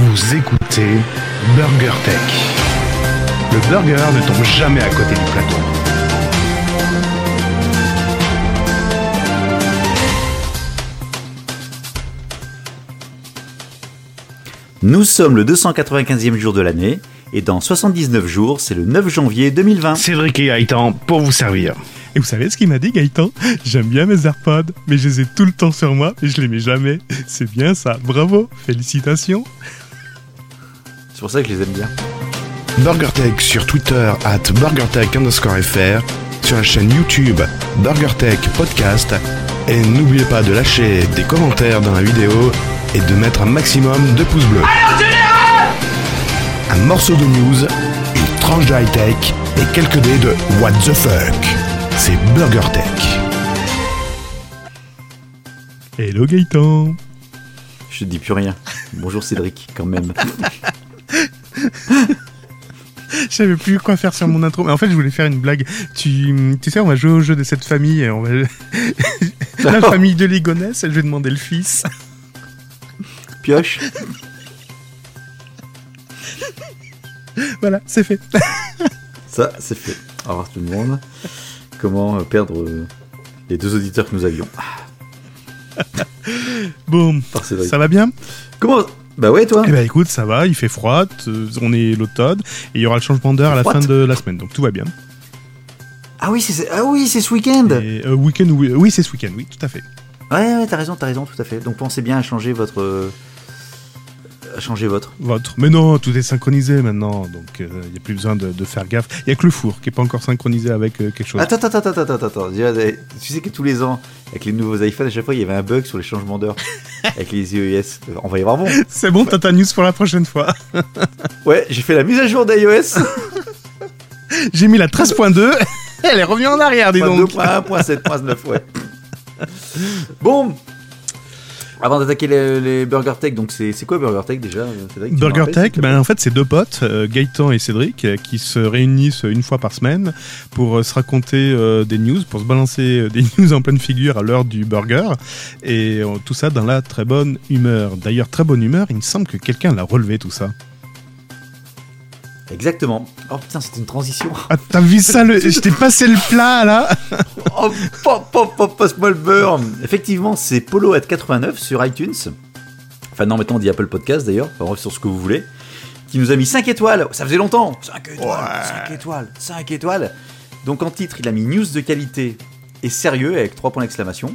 Vous écoutez Burger Tech. Le burger ne tombe jamais à côté du plateau. Nous sommes le 295e jour de l'année et dans 79 jours, c'est le 9 janvier 2020. Cédric et Gaëtan pour vous servir. Et vous savez ce qu'il m'a dit Gaëtan? J'aime bien mes AirPods, mais je les ai tout le temps sur moi et je les mets jamais. C'est bien ça, bravo, félicitations. C'est pour ça que je les aime bien. BurgerTech sur Twitter at BurgerTech underscore FR, sur la chaîne YouTube BurgerTech Podcast. Et n'oubliez pas de lâcher des commentaires dans la vidéo et de mettre un maximum de pouces bleus. Un morceau de news, une tranche de high-tech et quelques dés de What the fuck. C'est BurgerTech. Hello Gaëtan Je te dis plus rien. Bonjour Cédric, quand même. Je savais plus quoi faire sur mon intro, mais en fait je voulais faire une blague. Tu, tu sais, on va jouer au jeu de cette famille on va... La famille de Ligonès, je vais demander le fils. Pioche Voilà, c'est fait. Ça, c'est fait. Au revoir tout le monde. Comment euh, perdre euh, les deux auditeurs que nous avions Bon, Par ça va bien? Comment Bah ouais, toi Eh ben écoute, ça va, il fait froid, t- on est l'automne, et il y aura le changement d'heure à la fin de la semaine, donc tout va bien. Ah oui, c'est ah oui, c'est ce week-end euh, week-end, oui, oui c'est ce week-end, oui, tout à fait. Ouais, ouais, t'as raison, t'as raison, tout à fait. Donc pensez bien à changer votre... euh, changer votre... Votre. Mais non, tout est synchronisé maintenant, donc il n'y a plus besoin de, de faire gaffe. Il y a que le four qui est pas encore synchronisé avec euh, quelque chose. Attends, attends, attends, attends, attends, euh, Tu sais que tous les ans, avec les nouveaux iPhones, à chaque fois, il y avait un bug sur les changements d'heure. avec les iOS. On va y voir bon. C'est bon, t'as ta news pour la prochaine fois. Ouais, j'ai fait la mise à jour d'iOS. J'ai mis la 13.2, elle est revenue en arrière, dis donc. 2.1.7.9, ouais. Bon. Avant d'attaquer les, les Burger Tech, donc c'est quoi Burger Tech déjà euh, Cédric, Burger rappelles, Tech, ben, en fait, c'est deux potes, euh, Gaëtan et Cédric, euh, qui se réunissent une fois par semaine pour se raconter euh, des news, pour se balancer des news en pleine figure à l'heure du burger, et tout ça dans la très bonne humeur. D'ailleurs, très bonne humeur, il me semble que quelqu'un l'a relevé tout ça. Exactement. Oh putain, c'était une transition. Ah, t'as vu ça le... Je t'ai passé le plat là Oh, pop, pop, pop, passe-moi le beurre. Effectivement, c'est Polo at 89 sur iTunes. Enfin, non, maintenant on dit Apple Podcast d'ailleurs. Enfin, bref, sur ce que vous voulez. Qui nous a mis 5 étoiles. Ça faisait longtemps. 5 étoiles, 5 étoiles, 5 étoiles. Donc en titre, il a mis news de qualité et sérieux avec 3 points d'exclamation.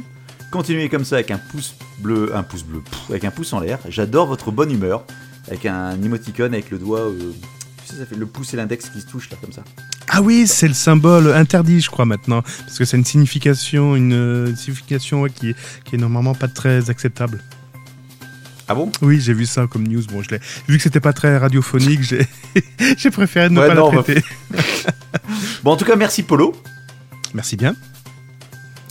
Continuez comme ça avec un pouce bleu, un pouce bleu, pff, avec un pouce en l'air. J'adore votre bonne humeur. Avec un emoticon avec le doigt. euh, ça fait le pouce et l'index qui se touchent là comme ça. Ah oui, c'est le symbole interdit, je crois, maintenant. Parce que c'est une signification, une euh, signification ouais, qui, est, qui est normalement pas très acceptable. Ah bon? Oui, j'ai vu ça comme news. Bon, je l'ai. Vu que c'était pas très radiophonique, j'ai préféré ne Ouais, pas non, la bah- traiter. Bon, en tout cas, merci Polo. Merci bien.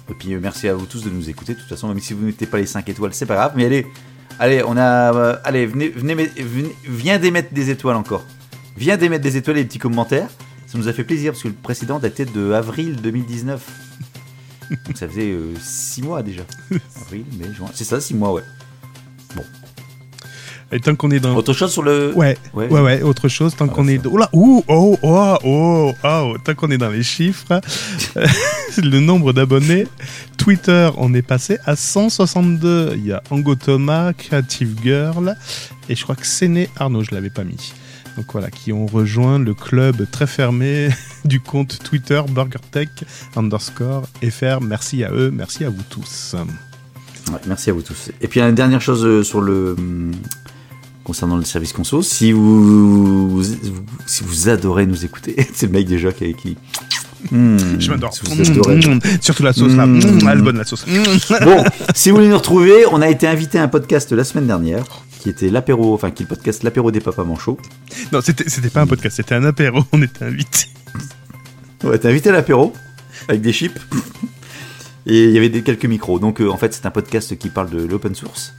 Et puis euh, merci à vous tous de nous écouter. De toute façon, même si vous ne mettez pas les 5 étoiles, c'est pas grave. Mais allez, allez, on a, euh, allez, venez, venez, venez- viens d'émettre des étoiles encore. Viens d'émettre des étoiles et des petits commentaires. Ça nous a fait plaisir parce que le précédent datait de avril 2019. Donc ça faisait 6 mois déjà. Avril, mai, juin. C'est ça, 6 mois, ouais. Et tant qu'on est dans. Autre chose sur le. Ouais, Ouais. ouais, ouais, autre chose, tant Ah, qu'on bah, est. Oh là, ouh, oh, oh, oh, oh, tant qu'on est dans les chiffres, euh, le nombre d'abonnés, Twitter, on est passé à 162. Il y a Ango Thomas, Creative Girl, et je crois que Séné Arnaud, je l'avais pas mis. Donc voilà, qui ont rejoint le club très fermé du compte Twitter BurgerTech underscore FR. Merci à eux, merci à vous tous. Ouais, merci à vous tous. Et puis une dernière chose euh, sur le hum, concernant le service conso, si vous, vous- si vous adorez nous écouter, c'est le mec déjà qui, qui Hum, Je m'adore. Mmh, surtout la sauce là. Mmh. Mmh, elle est bonne la sauce. Bon, si vous voulez nous retrouver, on a été invité à un podcast la semaine dernière qui était l'apéro, enfin qui est le podcast l'apéro des papas manchots. Non, c'était c'était pas un podcast, c'était un apéro, on était invités. On a été invité à l'apéro avec des chips et il y avait des, quelques micros. Donc euh, en fait, c'est un podcast qui parle de l'open source.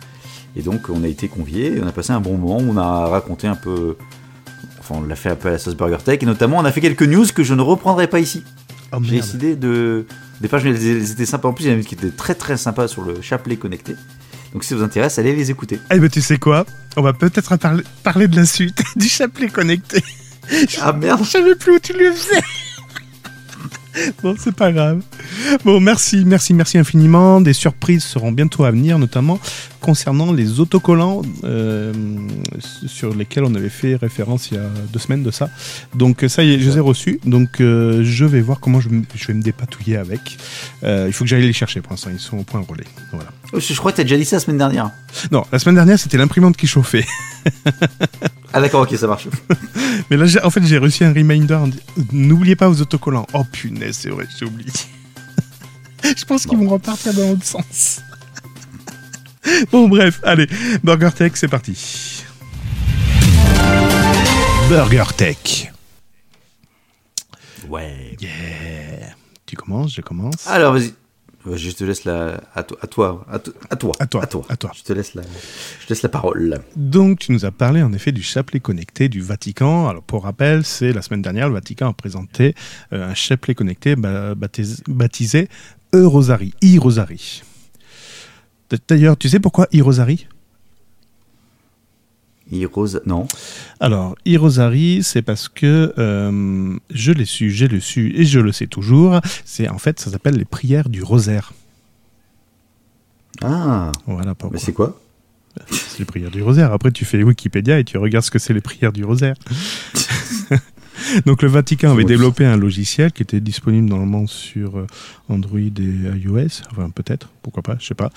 Et donc on a été conviés, on a passé un bon moment, on a raconté un peu enfin on l'a fait un peu à la sauce Burger Tech et notamment on a fait quelques news que je ne reprendrai pas ici. Oh J'ai décidé de des pages elles étaient sympas en plus, il y en a une qui était très très sympa sur le chapelet connecté. Donc si ça vous intéresse, allez les écouter. Eh ben tu sais quoi? On va peut-être parler, parler de la suite du chapelet connecté. Ah merde Je savais plus où tu le faisais. Bon, c'est pas grave. Bon, merci, merci, merci infiniment. Des surprises seront bientôt à venir, notamment concernant les autocollants euh, sur lesquels on avait fait référence il y a deux semaines de ça. Donc ça y est, je les ai reçus. Donc euh, je vais voir comment je, vais me dépatouiller avec. Euh, il faut que j'aille les chercher pour l'instant. Ils sont au point relais. Voilà. Oh, Je crois que t'as déjà dit ça la semaine dernière. Non, la semaine dernière c'était l'imprimante qui chauffait. Ah d'accord, ok, ça marche. Mais là, en fait, j'ai reçu un reminder. N'oubliez pas vos autocollants. Oh punaise, c'est vrai, j'ai oublié. Je pense qu'ils vont repartir dans l'autre sens. bon, bref, allez, Burger Tech, c'est parti. Burger Tech. Ouais. Yeah. Tu commences, je commence. Alors vas-y. Je te laisse la... à, toi, à toi, à, to- à toi, À toi, à toi, à toi. Je te laisse la, je te laisse la parole. Donc, tu nous as parlé en effet du chapelet connecté du Vatican. Alors, pour rappel, c'est la semaine dernière, le Vatican a présenté euh, un chapelet connecté ba- baptisé, baptisé E-Rosari, I-Rosari. D'ailleurs, tu sais pourquoi I-Rosari Il rose, non. Alors, I-Rosari, c'est parce que euh, je l'ai su, j'ai le su et je le sais toujours. C'est en fait, ça s'appelle les prières du rosaire. Ah, Voilà pourquoi. mais c'est quoi? C'est les prières du rosaire. Après, tu fais Wikipédia et tu regardes ce que c'est les prières du rosaire. Donc, le Vatican avait développé un logiciel qui était disponible normalement sur euh, Android et iOS. Enfin, peut-être, pourquoi pas, je sais pas.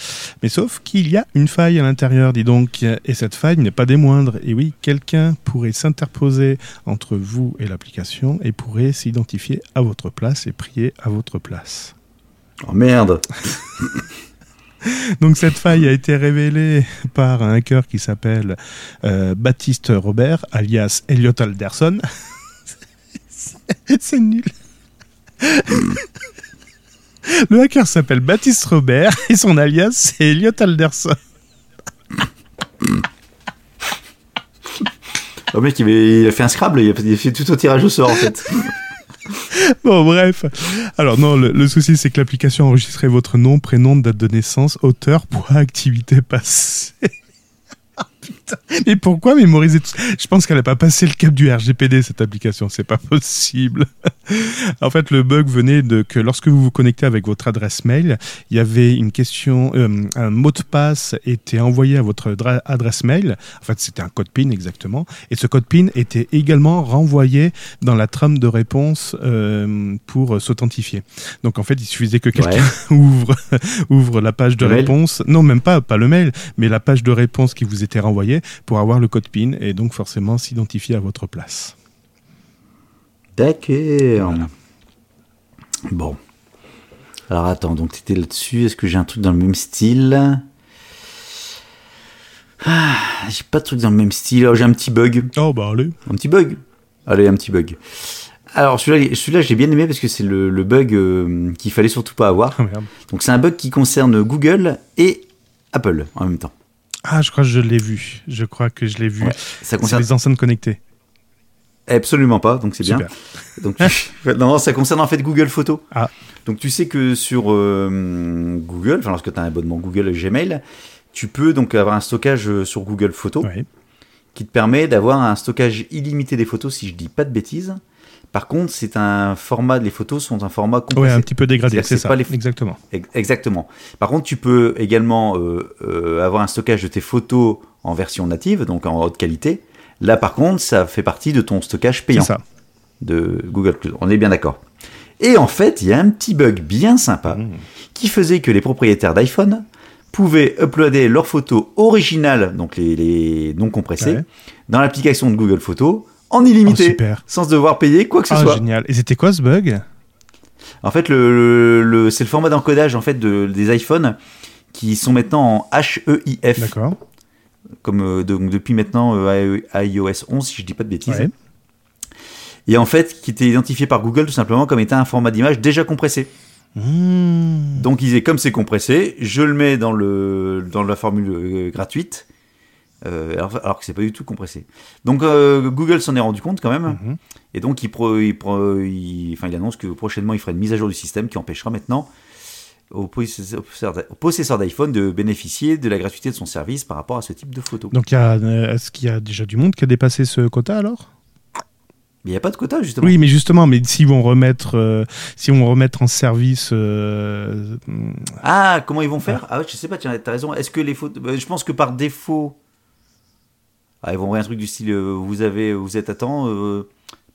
Mais sauf qu'il y a une faille à l'intérieur, dis donc. Et cette faille n'est pas des moindres. Et oui, quelqu'un pourrait s'interposer entre vous et l'application et pourrait s'identifier à votre place et prier à votre place. Oh merde Donc cette faille a été révélée par un hacker qui s'appelle euh, Baptiste Robert, alias Elliot Alderson. C'est nul. Le hacker s'appelle Baptiste Robert et son alias c'est Elliot Alderson. Le mec, il, a fait un Scrabble, il a, fait tout au tirage au sort en fait. Bon bref. Alors non, le, le souci c'est que l'application a enregistré votre nom, prénom, date de naissance, auteur, poids, activité passée. Mais pourquoi mémoriser tout ça? Je pense qu'elle n'a pas passé le cap du RGPD cette application, c'est pas possible. en fait, le bug venait de que lorsque vous vous connectez avec votre adresse mail, il y avait une question, euh, un mot de passe était envoyé à votre adresse mail. En fait, c'était un code PIN exactement, et ce code PIN était également renvoyé dans la trame de réponse euh, pour s'authentifier. Donc en fait, il suffisait que quelqu'un Ouais. ouvre ouvre la page de Le mail réponse. Non, même pas, pas le mail, mais la page de réponse qui vous était renvoyée pour avoir le code PIN et donc forcément s'identifier à votre place. D'accord. Bon. Alors attends, donc t'étais là-dessus. Est-ce que j'ai un truc dans le même style? Ah, J'ai pas de truc dans le même style. Alors, j'ai un petit bug. Oh bah allez. Un petit bug. Allez, un petit bug. Alors celui-là, celui-là j'ai bien aimé parce que c'est le, le bug euh, qu'il fallait surtout pas avoir. Ah merde. Donc c'est un bug qui concerne Google et Apple en même temps. Ah, je crois que je l'ai vu. Je crois que je l'ai vu. Ouais, Ça C'est concerne les enceintes connectées. Absolument pas, donc c'est bien. Donc, non, ça concerne en fait Google Photos. Ah. Donc tu sais que sur euh, Google, enfin lorsque tu as un abonnement Google Gmail, tu peux donc avoir un stockage euh, sur Google Photos Ouais. qui te permet d'avoir un stockage illimité des photos si je dis pas de bêtises. Par contre, c'est un format, les photos sont un format Ouais, compressé. un petit peu dégradé, c'est ça. pas les- Exactement. Ex- Exactement. Par contre, tu peux également euh, euh, avoir un stockage de tes photos en version native, donc en haute qualité. Là, par contre, ça fait partie de ton stockage payant ça. de Google Cloud. On est bien d'accord. Et en fait, il y a un petit bug bien sympa Mmh. qui faisait que les propriétaires d'iPhone pouvaient uploader leurs photos originales, donc les, les non compressées, Ouais. dans l'application de Google Photos en Oh, illimité, super. sans devoir payer quoi que ce Ah, soit. génial. Et c'était quoi ce bug? En fait, le, le- le- c'est le format d'encodage en fait de, des iPhones qui sont maintenant en HEIF, D'accord. Comme euh, donc depuis maintenant euh, iOS 11, si je dis pas de bêtises. Ouais. Et en fait, qui était identifié par Google tout simplement comme étant un format d'image déjà compressé. Mmh. Donc il disait comme c'est compressé, je le mets dans le dans la formule euh, gratuite, euh, alors, alors que c'est pas du tout compressé. Donc euh, Google s'en est rendu compte quand même, Mhm. et donc il, pro- il, pro- il- enfin, il annonce que prochainement il fera une mise à jour du système qui empêchera maintenant aux possesseurs aux possesseurs d'iPhone de bénéficier de la gratuité de son service par rapport à ce type de photo. Donc, euh, est-ce qu'il y a déjà du monde qui a dépassé ce quota alors? Mais il n'y a pas de quota, justement. Oui, mais justement, mais s'ils vont remettre, euh, si vont remettre en service, euh, Ah, comment ils vont faire? Ah ouais, je sais pas, tiens, t'as raison. Est-ce que les photos... bah, je pense que par défaut... Ah, ils vont envoyer un truc du style, vous, avez, vous êtes à temps, euh,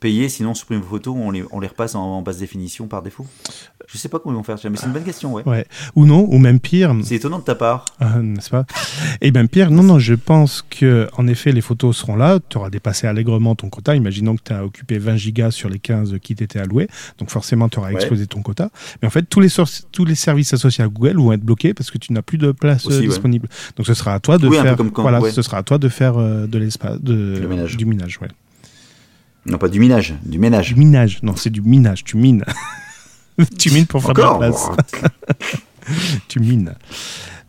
payez, sinon supprime vos photos, on les, on les repasse en, en basse définition par défaut. Je sais pas comment ils vont faire, mais c'est une bonne question, ouais. ouais, ou non, ou même pire, C'est étonnant de ta part. euh, n'est-ce pas? Et bien pire, non, non, je pense que en effet, les photos seront là. Tu auras dépassé allègrement ton quota. Imaginons que tu as occupé 20 gigas sur les 15 qui t'étaient alloués. Donc forcément, tu auras Ouais. explosé ton quota. Mais en fait, tous les, sources- tous les services associés à Google vont être bloqués parce que tu n'as plus de place Aussi, euh, ouais. disponible. Donc ce sera à toi de Oui, faire. comme quand- voilà, ce sera à toi de faire euh, de l'espace, de, ménage. du minage. Ouais. Non, pas du minage, du ménage. Du minage. Non, c'est du minage. Tu mines. tu mines pour faire de la place. tu mines.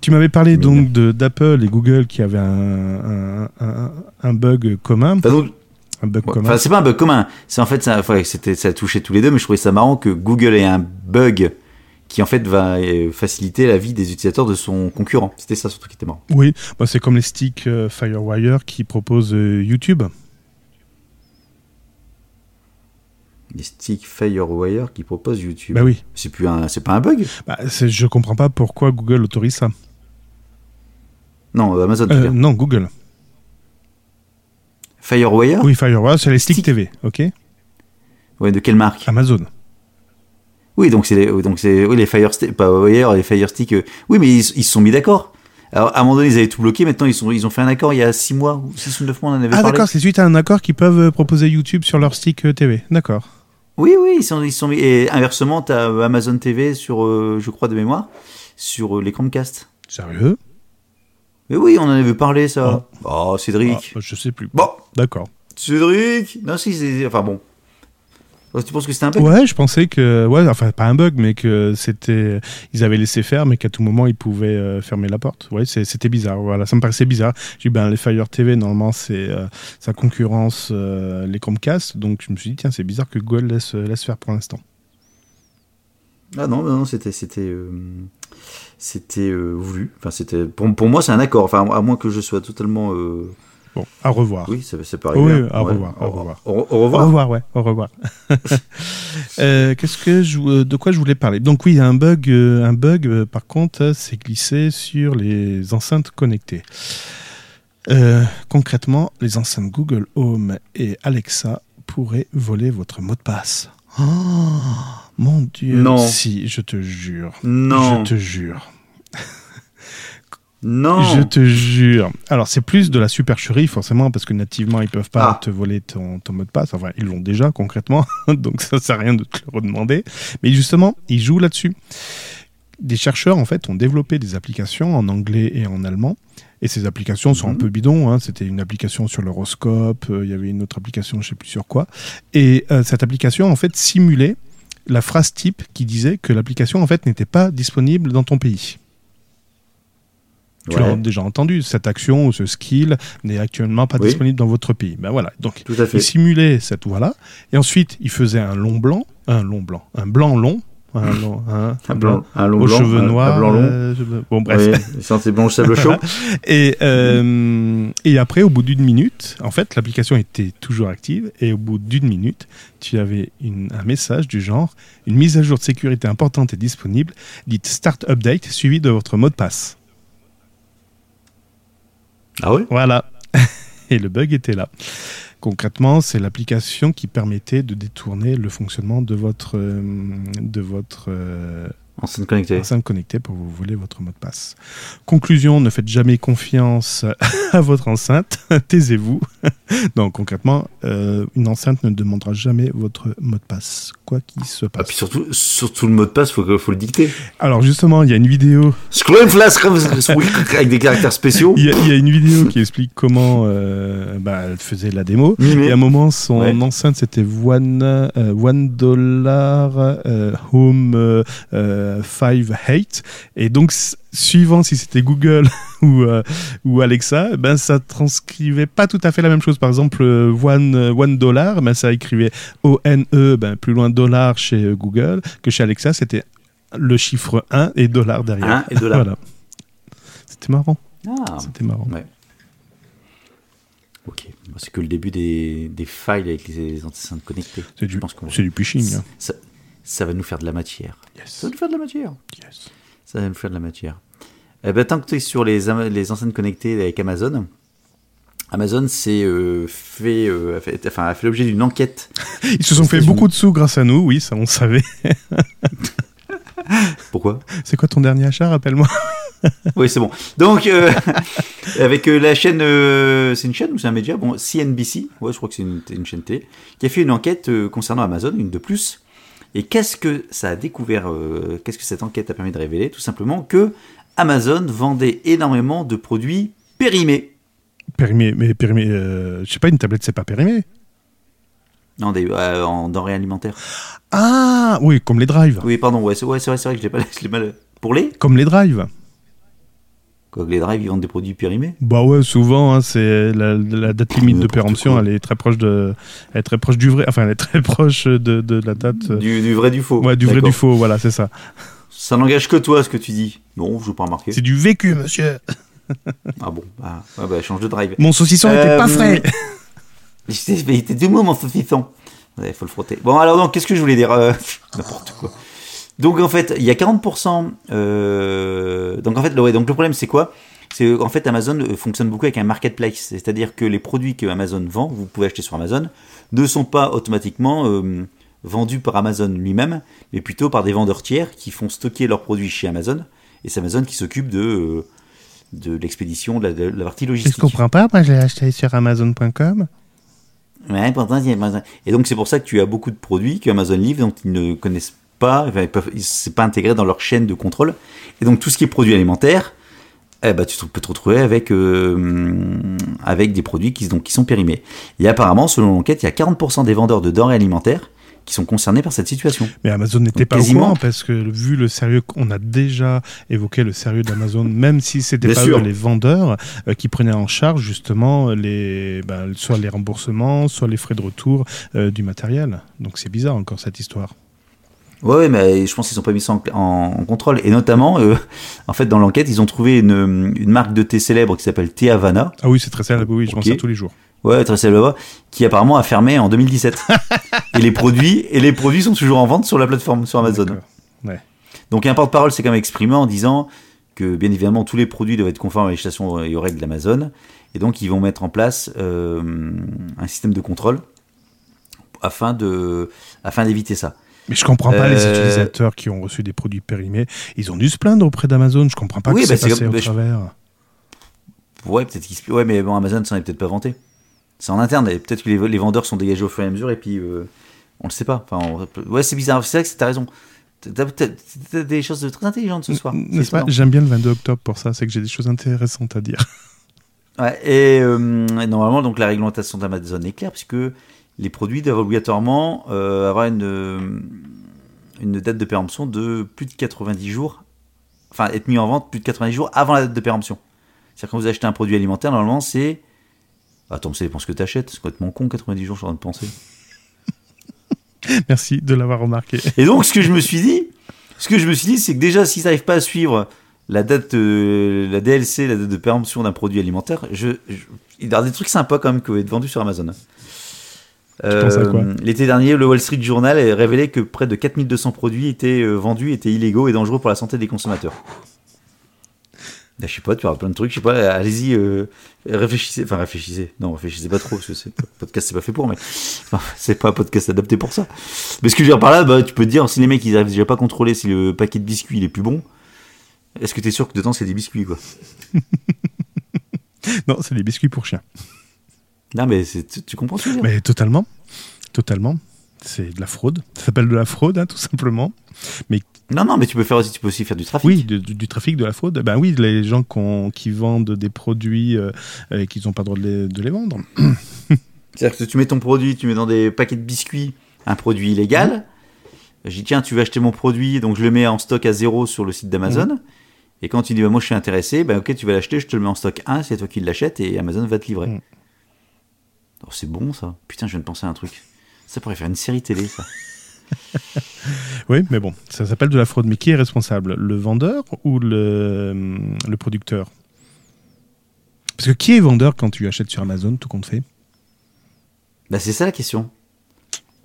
Tu m'avais parlé donc d'Apple et Google qui avaient un, un, un- un bug commun. Un bug ouais, commun. enfin, c'est pas un bug commun. C'est en fait, ça, enfin, c'était, ça touchait tous les deux, mais je trouvais ça marrant que Google ait un bug qui en fait va euh, faciliter la vie des utilisateurs de son concurrent. C'était ça surtout qui était marrant. Oui, bah, c'est comme les sticks euh, Firewire qui proposent euh, YouTube. Les sticks Firewire qui proposent YouTube. Bah oui. C'est plus un, c'est pas un bug? Bah, je comprends pas pourquoi Google autorise ça. Non, Amazon. Euh, non, Google. Firewire? Oui, Firewire, c'est les sticks Stick. TV, ok? Ouais, de quelle marque? Amazon. Oui, donc c'est les, donc c'est, oui, les Fire pas Wire, les Fire Stick. euh, oui, mais ils, ils se sont mis d'accord. Alors, à un moment donné, ils avaient tout bloqué. Maintenant, ils sont, ils ont fait un accord il y a 6 mois ou 6 ou 9 mois, on en avait Ah parlé. d'accord, c'est suite à un accord qu'ils peuvent euh, proposer YouTube sur leur stick euh, TV. D'accord. Oui, oui, ils sont, ils sont mis. Et inversement, t'as Amazon TV sur, euh, je crois de mémoire, sur euh, les Chromecast. Sérieux? Mais oui, on en avait parlé, ça. Oh, Ah, Cédric. bah, Je sais plus. Bon, D'accord. Cédric. Non, si, c'est, enfin bon. Tu penses que c'était un bug? Ouais, je pensais que, ouais, enfin pas un bug, mais que c'était, ils avaient laissé faire, mais qu'à tout moment ils pouvaient euh, fermer la porte. Ouais, c'était bizarre. Voilà, ça me paraissait bizarre. J'ai dit, ben les Fire TV normalement c'est euh, ça concurrence euh, les Chromecast, donc je me suis dit tiens c'est bizarre que Google laisse laisse faire pour l'instant. Ah non, non, c'était, c'était, c'était voulu. Enfin, c'était, pour, pour moi, c'est un accord. Enfin, à moins que je sois totalement. Bon, à revoir. Oui, peut arriver. Oui, hein. au Ouais. revoir, au revoir. Au, au Au revoir. revoir, ouais, au revoir. Euh, Qu'est-ce que je, euh, de quoi je voulais parler? Donc oui, il y a un bug, euh, un bug. par contre, c'est glissé sur les enceintes connectées. Euh, concrètement, les enceintes Google Home et Alexa pourraient voler votre mot de passe. Oh, mon Dieu Non. Si, je te jure. Non. Je te jure. Non. Je te jure. Alors, c'est plus de la supercherie, forcément, parce que nativement, ils peuvent pas Ah. te voler ton, ton mot de passe. Enfin, ils l'ont déjà, concrètement. Donc, ça sert à rien de te le redemander. Mais justement, ils jouent là-dessus. Des chercheurs, en fait, ont développé des applications en anglais et en allemand. Et ces applications sont un Mhm. peu bidons. hein. C'était une application sur l'horoscope. euh, Il y avait une autre application, je sais plus sur quoi. Et euh, cette application, en fait, simulait la phrase type qui disait que l'application, en fait, n'était pas disponible dans ton pays. Tu Ouais, l'as déjà entendu, cette action ou ce skill n'est actuellement pas Oui. disponible dans votre pays. Ben voilà, donc Tout à fait. il simulait cette voie-là, et ensuite il faisait un long blanc, un long blanc, un blanc long, un, long, un, Un blanc, un long aux blanc, cheveux un- noirs. Un blanc long. euh, bon bref. Oui, sentez blanc sable chaud. Et, euh, et après, au bout d'une minute, en fait, l'application était toujours active. Et au bout d'une minute, tu avais une- un message du genre une mise à jour de sécurité importante est disponible. Dites Start Update suivi de votre mot de passe. Ah ouais Voilà. Et le bug était là. Concrètement, c'est l'application qui permettait de détourner le fonctionnement de votre, euh, de votre euh, Enceinte connectée. enceinte connectée pour vous voler votre mot de passe. Conclusion, ne faites jamais confiance à votre enceinte. Taisez-vous. Donc concrètement, euh, une enceinte ne demandera jamais votre mot de passe, quoi qu'il se Ah, passe. puis surtout, surtout le mot de passe, faut, que- faut le dicter. Alors justement, il y a une vidéo Avec des caractères spéciaux. Il y, a, il y a une vidéo qui explique comment euh, bah, elle faisait la démo. Mimé. Et à un moment, son Ouais. enceinte, c'était one, euh, one dollar euh, home five eight. Et donc, suivant si c'était Google ou, euh, ou Alexa, ben, ça transcrivait pas tout à fait la même chose. Par exemple, euh, one, euh, one dollar, ben, ça écrivait O-N-E, ben, plus loin dollar chez Google, que chez Alexa, c'était le chiffre 1 et dollar derrière. 1 et dollar. Voilà. C'était marrant. Ah, C'était marrant. ouais. Ok, c'est que le début des, des files avec les enceintes connectées. C'est du, du phishing. hein. Ça, ça va nous faire de la matière. Ça va nous faire de la matière. yes. Ça va nous faire de la matière. Eh ben, tant que tu es sur les, les enceintes connectées avec Amazon, Amazon s'est euh, fait, euh, a fait, enfin, a fait l'objet d'une enquête. Ils se sont fait beaucoup de sous grâce à nous, oui, ça on savait. Pourquoi? C'est quoi ton dernier achat, rappelle-moi? Oui, c'est bon. Donc, euh, avec la chaîne, c'est une chaîne ou c'est un média? Bon, CNBC, ouais, je crois que c'est une, une chaîne T, qui a fait une enquête concernant Amazon, une de plus. Et qu'est-ce que ça a découvert euh, Qu'est-ce que cette enquête a permis de révéler? Tout simplement que Amazon vendait énormément de produits périmés. Périmé, mais périmé, euh, je sais pas, une tablette c'est pas périmé? Non, des, euh, en denrées alimentaires. Ah, oui, comme les drives. Oui, pardon, ouais, c'est ouais, vrai, vrai que je l'ai pas, je l'ai mal. Pour les? Comme les drives. Quoi, les drives, ils vendent des produits périmés Bah ouais, souvent, hein, c'est la, la date limite de péremption, elle est très proche de, elle est très proche du vrai, enfin, elle est très proche de, de la date. euh, du, du vrai, du faux. ouais, du vrai, du faux, voilà, c'est ça. Ça n'engage que toi, ce que tu dis. Non, je veux pas remarquer. C'est du vécu, monsieur. Ah bon, ah, ouais, bah, change de drive. Mon saucisson était Euh, pas frais. Il était deux mots, mon saucisson. Il faut le frotter. Bon, alors donc, qu'est-ce que je voulais dire Euh, N'importe quoi. Donc, en fait, il y a 40%. euh, Donc, en fait, le, ouais, donc, le problème, c'est quoi? C'est en fait, Amazon euh, fonctionne beaucoup avec un marketplace. C'est-à-dire que les produits que Amazon vend, vous pouvez acheter sur Amazon, ne sont pas automatiquement euh, vendus par Amazon lui-même, mais plutôt par des vendeurs tiers qui font stocker leurs produits chez Amazon. Et c'est Amazon qui s'occupe de, euh, de l'expédition, de la, de la partie logistique. Je comprends pas, moi je l'ai acheté sur Amazon.com. Ouais, pourtant. Et donc, c'est pour ça que tu as beaucoup de produits que Amazon livre dont ils ne connaissent pas, c'est pas intégré dans leur chaîne de contrôle. Et donc, tout ce qui est produits alimentaires, eh ben, tu te- peux te retrouver avec, euh, avec des produits qui, donc, qui sont périmés. Et apparemment, selon l'enquête, il y a 40% des vendeurs de denrées alimentaires qui sont concernés par cette situation. Mais Amazon n'était pas quasiment. au courant parce que vu le sérieux qu'on a déjà évoqué le sérieux d'Amazon, même si c'était pas eux les vendeurs euh, qui prenaient en charge justement les, bah, soit les remboursements, soit les frais de retour euh, du matériel. Donc c'est bizarre encore cette histoire. Ouais, ouais, mais je pense qu'ils n'ont pas mis ça en, en- en contrôle. Et notamment, euh, en fait, dans l'enquête, ils ont trouvé une, une marque de thé célèbre qui s'appelle Thé Havana. Ah oui, c'est très célèbre, oui, je pense ça tous les jours. Ouais, très célèbre, qui apparemment a fermé en 2017. et les produits et les produits sont toujours en vente sur la plateforme sur Amazon. Ouais. Donc un porte-parole s'est quand même exprimé en disant que bien évidemment tous les produits doivent être conformes à la législation et aux règles d'Amazon et donc ils vont mettre en place euh, un système de contrôle afin de afin d'éviter ça. Mais je comprends pas les Euh, utilisateurs qui ont reçu des produits périmés. Ils ont dû se plaindre auprès d'Amazon. Je comprends pas Oui, que bah, c'est passé comme- au je- travers. Ouais, peut-être qu'ils se- ouais mais bon Amazon s'en est peut-être pas vanté. C'est en interne et peut-être que les, les vendeurs sont dégagés au fur et à mesure et puis euh, on le sait pas. Enfin, on- ouais, c'est bizarre, c'est vrai que t'as raison. T'as, des choses très intelligentes ce soir. N'est-ce pas? J'aime bien le 22 octobre pour ça, c'est que j'ai des choses intéressantes à dire. Ouais, et euh, normalement, donc la réglementation d'Amazon est claire puisque les produits doivent obligatoirement euh, avoir une, euh, une date de péremption de plus de 90 jours, enfin être mis en vente plus de 90 jours avant la date de péremption. C'est-à-dire quand vous achetez un produit alimentaire, normalement c'est. Attends, ça dépend ce que tu achètes, c'est complètement con 90 jours, je suis en train de penser. Merci de l'avoir remarqué. Et donc, ce que je me suis dit, ce que je me suis dit, c'est que déjà, s'ils n'arrivent pas à suivre la date, euh, la DLC, la date de péremption d'un produit alimentaire, je, je- il y a des trucs sympas quand même qui vont être vendus sur Amazon. Quoi L'été dernier, le Wall Street Journal a révélé que près de 4200 produits étaient euh, vendus, étaient illégaux et dangereux pour la santé des consommateurs. Là, je sais pas, tu auras plein de trucs, je sais pas, allez-y, euh, réfléchissez, enfin réfléchissez, non, réfléchissez pas trop, parce que c'est podcast, c'est pas fait pour, mais enfin, c'est pas un podcast adapté pour ça. Mais ce que je veux dire par là, bah, tu peux te dire, si les mecs ils arrivent déjà pas à contrôler si le paquet de biscuits il est plus bon, est-ce que t'es sûr que dedans c'est des biscuits quoi? Non, c'est des biscuits pour chiens. Non, mais tu, tu comprends ce que je veux dire? Mais totalement. Totalement. C'est de la fraude. Ça s'appelle de la fraude, hein, tout simplement. Non, non, mais tu peux faire aussi, tu peux aussi faire du trafic. Oui, du, du- du trafic, de la fraude. Ben oui, les gens qui vendent des produits euh, et qui n'ont pas le droit de les, de les vendre. C'est-à-dire que tu mets ton produit, tu mets dans des paquets de biscuits un produit illégal. Je dis, tiens, tu veux acheter mon produit, donc je le mets en stock à zéro sur le site d'Amazon. Et quand tu dis, bah, moi je suis intéressé, ben ok, tu vas l'acheter, je te le mets en stock 1, c'est toi qui l'achètes et Amazon va te livrer. Mm. Oh, c'est bon ça. Putain, je viens de penser à un truc. Ça pourrait faire une série télé, ça. Oui, mais bon, ça s'appelle de la fraude. Mais qui est responsable? Le vendeur ou le, le producteur? Parce que qui est vendeur quand tu achètes sur Amazon, tout compte fait? Bah, c'est ça la question.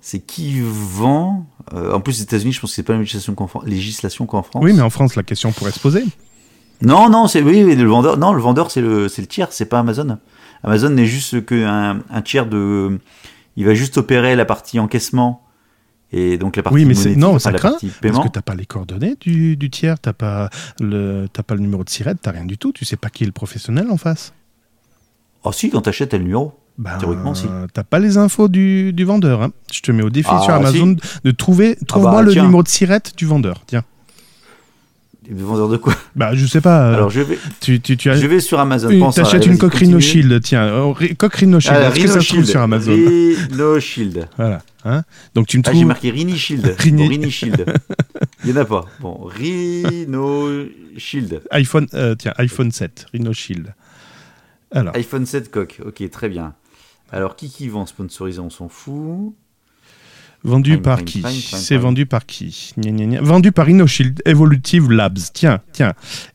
C'est qui vend. euh, en plus, aux États-Unis, je pense que c'est pas la législation qu'en Fran- législation qu'en France. Oui, mais en France, la question pourrait se poser. Non, non, c'est oui, oui, le vendeur. Non, le vendeur, c'est le, c'est le tiers, c'est pas Amazon. Amazon n'est juste qu'un un tiers de. Il va juste opérer la partie encaissement et donc la partie Oui, mais c'est- non, ça craint, Parce que t'as pas les coordonnées du, du tiers, t'as pas le t'as pas le numéro de SIRET, t'as rien du tout. Tu sais pas qui est le professionnel en face. Oh si, quand t'achètes, t'as le numéro. Ben, Théoriquement, si. T'as pas les infos du, du vendeur. hein. Je te mets au défi Ah, sur Amazon de trouver. Trouve-moi bah, le tiens. numéro de SIRET du vendeur. Tiens. Vendeur de quoi Bah, je sais pas. euh, Alors je vais, tu, tu, tu as. je vais sur Amazon. une- T'achètes une coque Rhino continue. Shield, tiens. Coque Rhino Shield, Ah, est-ce que ça Rhino se trouve Shield. sur Amazon Rhino Shield. Voilà. Hein Donc tu me Ah, trouves. j'ai marqué Rini Shield. Rini. Bon, Rini Shield. Il y en a pas. Bon, Rhino Shield. iPhone, euh, tiens, iPhone 7, Rhino Shield. Alors, iPhone 7 coque. Ok, très bien. Alors, qui qui vend sponsorisé On s'en fout. Vendu par qui C'est vendu par qui Gna, gna, gna. Vendu par Rhino Shield Evolutive Labs. Tiens, tiens.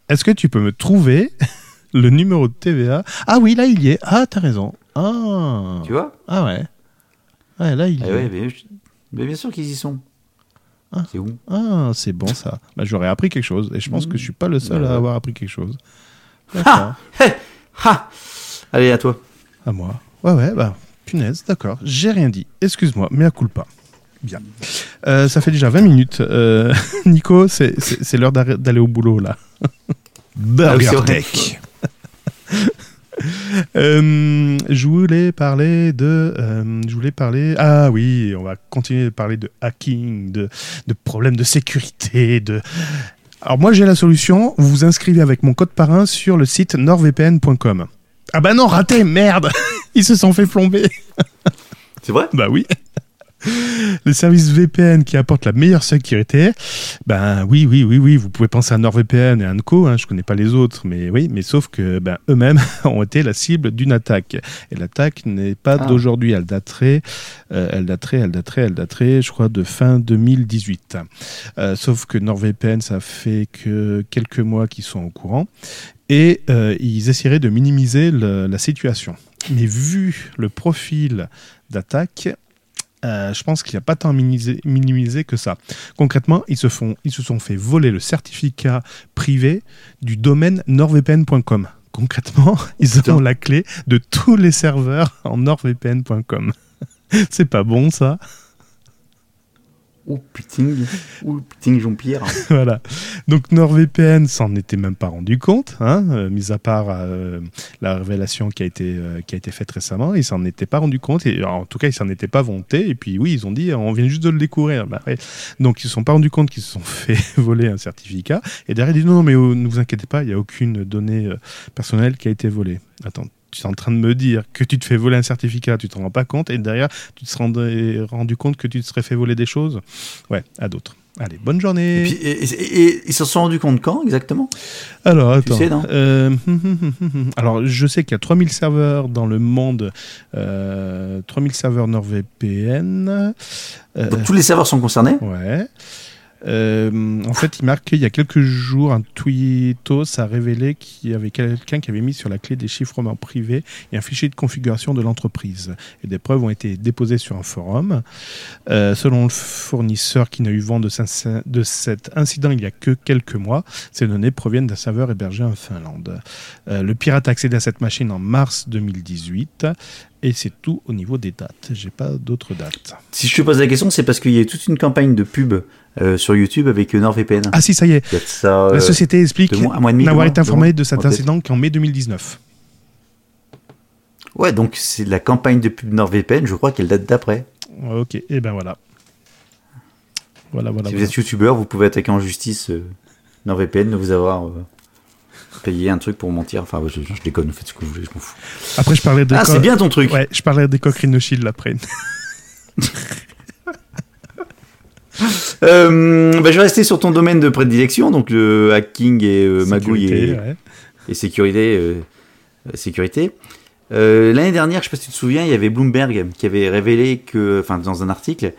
Est-ce que tu peux me trouver le numéro de TVA Ah oui, là il y est. Ah, t'as raison. Ah, Tu vois ah ouais. Ouais, là il y Ah est. ouais, mais, mais bien sûr qu'ils y sont. Ah. C'est où Ah, c'est bon ça. Bah, J'aurais appris quelque chose. Et je pense que je suis pas le seul Bah à avoir appris quelque chose. Ha Allez, à toi. À moi. Ouais, ouais, bah, punaise, d'accord. J'ai rien dit. Excuse-moi, mais à culpa. Bien. Euh, ça fait déjà 20 minutes. Euh, Nico, c'est- l'heure d'aller au boulot, là. Ah oui, Burger. Tech. Euh, je voulais parler de. euh, je voulais parler. Ah oui, on va continuer de parler de hacking, de, de problèmes de sécurité, de. Alors moi j'ai la solution. Vous vous inscrivez avec mon code parrain sur le site nordvpn.com. Ah bah non, raté, merde Ils se sont fait plomber. C'est vrai? Bah oui. Le service VPN qui apporte la meilleure sécurité. Ben oui, oui, oui, oui. Vous pouvez penser à NordVPN et à Anco. Hein, je connais pas les autres, mais oui. Mais sauf que ben, eux-mêmes ont été la cible d'une attaque. Et l'attaque n'est pas Ah. d'aujourd'hui. Elle daterait, euh, elle daterait, elle daterait, elle daterait, je crois, de fin 2018. Euh, sauf que NordVPN, ça fait que quelques mois qu'ils sont au courant. Et euh, ils essaieraient de minimiser le- la situation. Mais vu le profil d'attaque, euh, je pense qu'il n'y a pas tant minimisé, minimisé que ça. Concrètement, ils se, font, ils se sont fait voler le certificat privé du domaine nordvpn.com. Concrètement, ils Putain. ont la clé de tous les serveurs en nordvpn.com. C'est pas bon ça? Ouh, putain. Ouh, putain, Jean-Pierre. voilà. Donc NordVPN s'en était même pas rendu compte, hein, euh, mis à part euh, la révélation qui a été euh, qui a été faite récemment, ils s'en étaient pas rendu compte en tout cas ils s'en étaient pas vantés et puis oui ils ont dit on vient juste de le découvrir. Bah. Donc ils se sont pas rendus compte qu'ils se sont fait voler un certificat et derrière ils disent non, non mais oh, ne vous inquiétez pas il y a aucune donnée personnelle qui a été volée. Attends. Tu es en train de me dire que tu te fais voler un certificat, tu te rends pas compte, et derrière, tu te serais rendu- rendu compte que tu te serais fait voler des choses Ouais, à d'autres. Allez, bonne journée. Et, puis, et, et- et ils se sont rendus compte quand exactement? Alors, attends. sais, Euh, alors, je sais qu'il y a 3000 serveurs dans le monde, euh, 3000 serveurs NordVPN. Euh, Donc tous les serveurs sont concernés? Ouais. Euh, en fait, il marque qu'il y a quelques jours, un tweetos a révélé qu'il y avait quelqu'un qui avait mis sur la clé des chiffrements privés et un fichier de configuration de l'entreprise. Et des preuves ont été déposées sur un forum. Euh, selon le fournisseur qui n'a eu vent de, cet incident il y a que quelques mois, ces données proviennent d'un serveur hébergé en Finlande. Euh, le pirate a accédé à cette machine en mars 2018 et c'est tout au niveau des dates. J'ai pas d'autres dates. Si je te pose la question, c'est parce qu'il y a toute une campagne de pub euh, sur YouTube avec NordVPN. Ah si, ça y est. De ça, La euh, société explique n'avoir été informée de cet incident qu'en mai 2019. Ouais, donc c'est la campagne de pub NordVPN, je crois qu'elle date d'après. Ok, et ben voilà. Voilà, voilà. si vous voilà. êtes youtubeur, vous pouvez attaquer en justice euh, NordVPN de vous avoir euh, payé un truc pour mentir. Enfin, je, je déconne, faites ce que vous voulez, je m'en fous. Après, je parlais des Ah, c'est bien ton truc Ouais, je parlais des coques Rhino Shield après. Euh, bah, Je vais rester sur ton domaine de prédilection, donc le hacking et euh, magouille et, ouais. et sécurité. euh, euh, sécurité. Euh, L'année dernière, je sais pas si tu te souviens, il y avait Bloomberg qui avait révélé que, enfin, dans un article,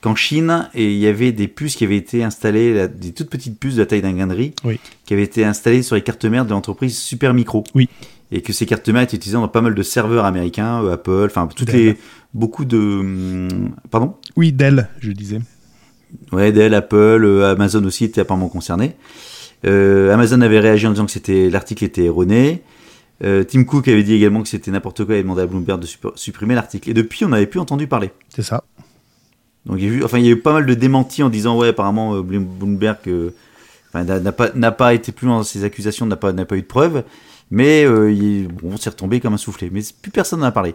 qu'en Chine, et il y avait des puces qui avaient été installées, la- des toutes petites puces de la taille d'un grain de riz, Oui. qui avaient été installées sur les cartes mères de l'entreprise Super Micro. Oui. Et que ces cartes mères étaient utilisées dans pas mal de serveurs américains, Apple, enfin toutes Dell. les, beaucoup de, hum, pardon? Oui, Dell, je disais. Ouais, Dell, Apple, euh, Amazon aussi étaient apparemment concernés. Euh, Amazon avait réagi en disant que c'était l'article était erroné. Euh, Tim Cook avait dit également que c'était n'importe quoi et demandé à Bloomberg de supp- supprimer l'article. Et depuis, on n'avait plus entendu parler. C'est ça. Donc il y a eu, enfin il y a eu pas mal de démentis en disant ouais apparemment Bloom- Bloomberg enfin, n'a pas été plus dans ses accusations, n'a pas pas eu de preuves, mais il, bon, c'est retombé comme un soufflé. Mais plus personne n'en a parlé.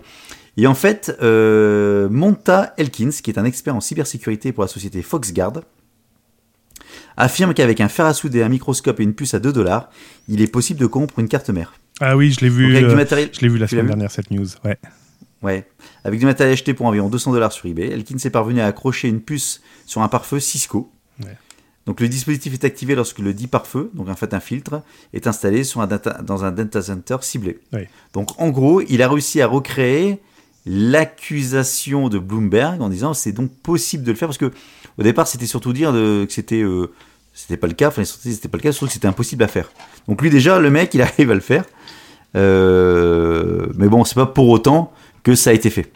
Et en fait, euh, Monta Elkins, qui est un expert en cybersécurité pour la société Foxguard, affirme qu'avec un fer à souder, un microscope et une puce à 2 dollars, il est possible de corrompre une carte mère. Ah oui, je l'ai vu. euh, matériel, je l'ai vu la semaine vu dernière cette news. Ouais. Ouais. Avec du matériel acheté pour environ 200 dollars sur eBay, Elkin s'est parvenu à accrocher une puce sur un pare-feu Cisco. Ouais. Donc le dispositif est activé lorsque le dit pare-feu, donc en fait un filtre, est installé sur un data- dans un data center ciblé. Ouais. Donc en gros, il a réussi à recréer l'accusation de Bloomberg en disant c'est donc possible de le faire parce que au départ c'était surtout dire de- que c'était euh, c'était pas le cas, enfin c'était pas le cas, surtout que c'était impossible à faire. Donc lui déjà le mec il arrive à le faire, Euh, mais bon c'est pas pour autant que ça a été fait.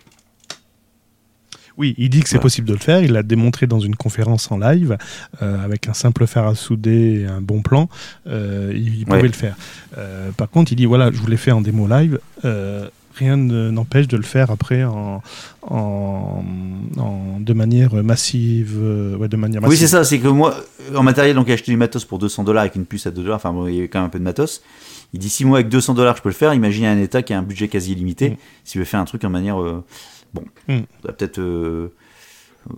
Oui, il dit que c'est Voilà. possible de le faire. Il l'a démontré dans une conférence en live euh, avec un simple fer à souder et un bon plan. euh, il il pouvait Ouais. le faire. Euh, par contre, il dit voilà, je vous l'ai fait en démo live. Rien ne- n'empêche de le faire après en, en, en- de manière massive. euh, ouais, de manière Oui, massive. c'est ça, c'est que moi, en matériel, donc j'ai acheté du matos pour 200 dollars avec une puce à 2 dollars, enfin bon, il y a quand même un peu de matos. Il dit si moi avec 200 dollars je peux le faire, imaginez un État qui a un budget quasi illimité, Mm. s'il veut faire un truc en manière. euh, bon, Mm. peut-être. euh,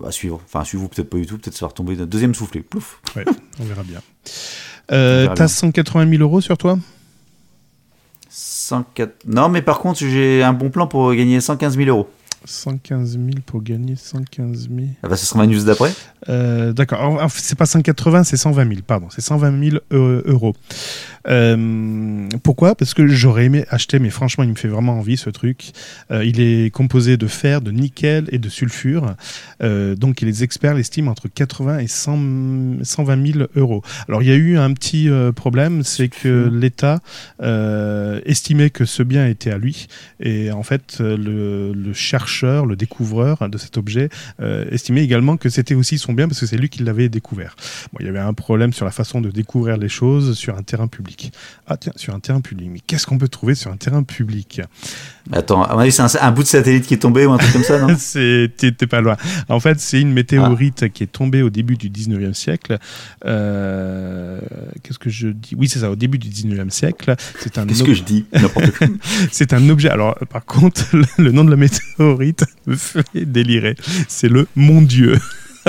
à suivre. Enfin, à suivre peut-être pas du tout, peut-être ça va retomber d'un deuxième soufflé. Plouf. Ouais, on verra bien. Euh, T'as bien. 180 000 euros sur toi? 104... Non, mais par contre, j'ai un bon plan pour gagner 115 000 euros. 115 000 pour gagner 115 000. Ah bah, ce sera ma news d'après. Euh, D'accord. C'est pas 180, c'est 120 000. Pardon, c'est 120 000 euh, euros. Euh, pourquoi? Parce que j'aurais aimé acheter, mais franchement, il me fait vraiment envie ce truc. Euh, il est composé de fer, de nickel et de sulfure. Euh, donc, les experts l'estiment entre 80 et 100, 120 000 euros. Alors, il y a eu un petit euh, problème, c'est que l'État euh, estimait que ce bien était à lui. Et en fait, le, le chercheur, le découvreur de cet objet, euh, estimait également que c'était aussi son bien parce que c'est lui qui l'avait découvert. Bon, il y avait un problème sur la façon de découvrir les choses sur un terrain public. Ah tiens, sur un terrain public. Mais qu'est-ce qu'on peut trouver sur un terrain public Attends, à mon avis, c'est un, un bout de satellite qui est tombé ou un truc comme ça, non T'es pas loin. En fait, c'est une météorite qui est tombée au début du 19e siècle. Euh, Qu'est-ce que je dis? Oui, c'est ça, au début du 19e siècle. C'est un Qu'est-ce ob- que je dis? C'est un objet. Alors, par contre, le, le nom de la météorite me fait délirer. C'est le Mon Dieu.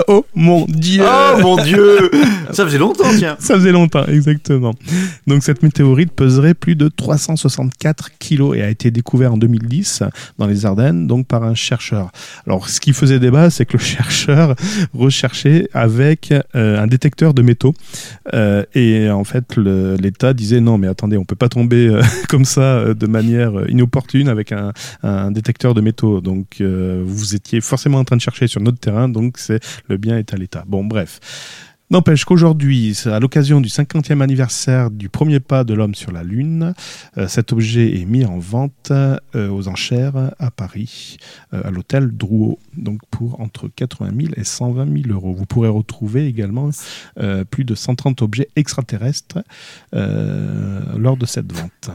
Oh mon Dieu Oh mon dieu Ça faisait longtemps, tiens. Ça faisait longtemps, exactement. Donc cette météorite peserait plus de 364 kilos et a été découverte en 2010 dans les Ardennes, donc par un chercheur. Alors ce qui faisait débat, c'est que le chercheur recherchait avec euh, un détecteur de métaux. Euh, et en fait, l'État disait non, mais attendez, on peut pas tomber euh, comme ça de manière inopportune avec un, un détecteur de métaux. Donc vous étiez forcément en train de chercher sur notre terrain, donc c'est le bien est à l'État. Bon, bref. N'empêche qu'aujourd'hui, à l'occasion du 50e anniversaire du premier pas de l'homme sur la Lune, euh, cet objet est mis en vente euh, aux enchères à Paris, euh, à l'hôtel Drouot, donc pour entre 80 000 et 120 000 euros. Vous pourrez retrouver également plus de 130 objets extraterrestres lors de cette vente.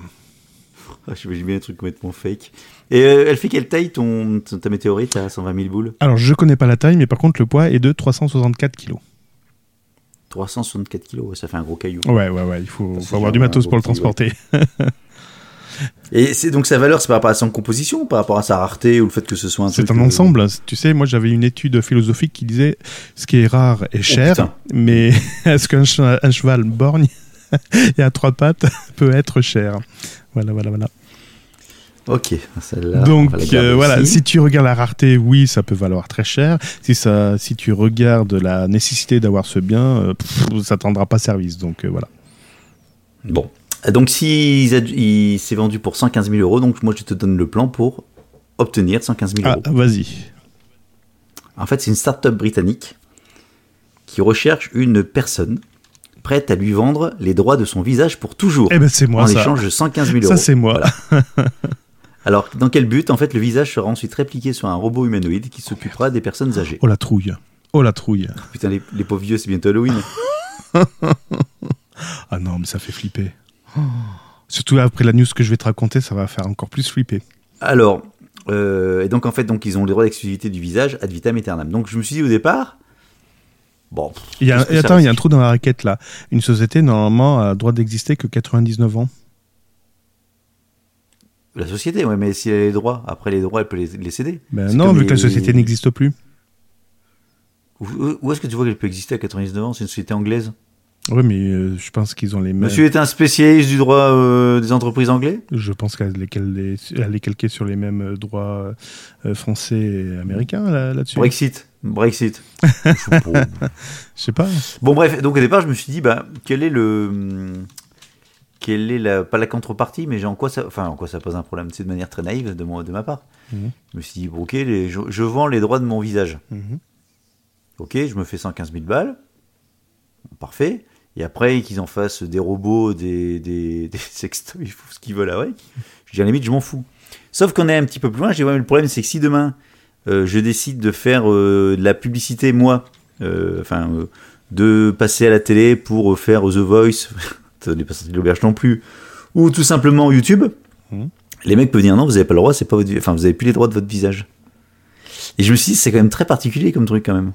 Ah, J'imagine bien un truc complètement fake. Et euh, elle fait quelle taille ton, ta météorite à 120 000 boules? Alors, je connais pas la taille, mais par contre, le poids est de 364 kilos. 364 kilos, ça fait un gros caillou. Ouais, ouais, ouais, il faut, avoir du matos pour le transporter. Et c'est donc sa valeur, c'est par rapport à son composition, par rapport à sa rareté ou le fait que ce soit un C'est un euh, ensemble. Tu sais, moi j'avais une étude philosophique qui disait ce qui est rare est cher, putain. mais est-ce qu'un che- un cheval borgne et à trois pattes peut être cher? Voilà, voilà, voilà. Ok, celle-là. on Donc euh, voilà, si tu regardes la rareté, oui, ça peut valoir très cher. Si ça, si tu regardes la nécessité d'avoir ce bien, euh, pff, ça tendra pas service. Donc euh, voilà. Bon. Donc si il, a- il s'est vendu pour 115 000 euros, donc moi je te donne le plan pour obtenir 115 000 Ah, euros. vas-y. En En fait, c'est une start-up britannique qui recherche une personne prête à lui vendre les droits de son visage pour toujours. Eh ben c'est moi en ça. échange de 115 000 euros. Ça c'est moi. Voilà. Alors, dans quel but En fait, le visage sera ensuite répliqué sur un robot humanoïde qui s'occupera des personnes âgées. Oh la trouille. Oh la trouille. Putain, les, les pauvres vieux, c'est bientôt Halloween. Ah non, mais ça fait flipper. Oh. Surtout après la news que je vais te raconter, ça va faire encore plus flipper. Alors, euh, et donc en fait, donc ils ont le droit d'exclusivité du visage ad vitam aeternam. Donc je me suis dit au départ, bon, Il y a, et attends, il y a un trou dans la raquette là. Une société normalement a le droit d'exister que 99 ans. La société, ouais, mais si elle a les droits, après les droits, elle peut les, les céder. Ben non, vu que la les- société n'existe plus. Où, où est-ce que tu vois qu'elle peut exister à 99 ans? C'est une société anglaise? Oui, mais euh, je pense qu'ils ont les mêmes. Monsieur est un spécialiste du droit euh, des entreprises anglais? Je pense qu'elle est, calquée sur les mêmes euh, droits euh, français et américains là- là-dessus. Brexit. Brexit. Je sais pas. Je sais pas. Bon bref, donc au départ je me suis dit bah quel est le hum, quelle est la pas la contrepartie mais en quoi ça enfin en quoi ça pose un problème c'est de manière très naïve de mon de ma part. Mhm. Je me suis dit bon, OK les- je, je vends les droits de mon visage. Mhm. OK, je me fais 115 000 balles. Parfait. Et après qu'ils en fassent des robots, des des, des sextoys, ce qu'ils veulent avec. Je dis à la limite je m'en fous. Sauf qu'on est un petit peu plus loin, je dis ouais mais le problème c'est que si demain euh, je décide de faire euh, de la publicité moi euh, enfin euh, de passer à la télé pour faire The Voice, ça n'est pas sorti de l'auberge non plus, ou tout simplement YouTube, Mhm. les mecs peuvent dire non, vous n'avez pas le droit, c'est pas votre, enfin vous avez plus les droits de votre visage. Et je me suis dit c'est quand même très particulier comme truc quand même.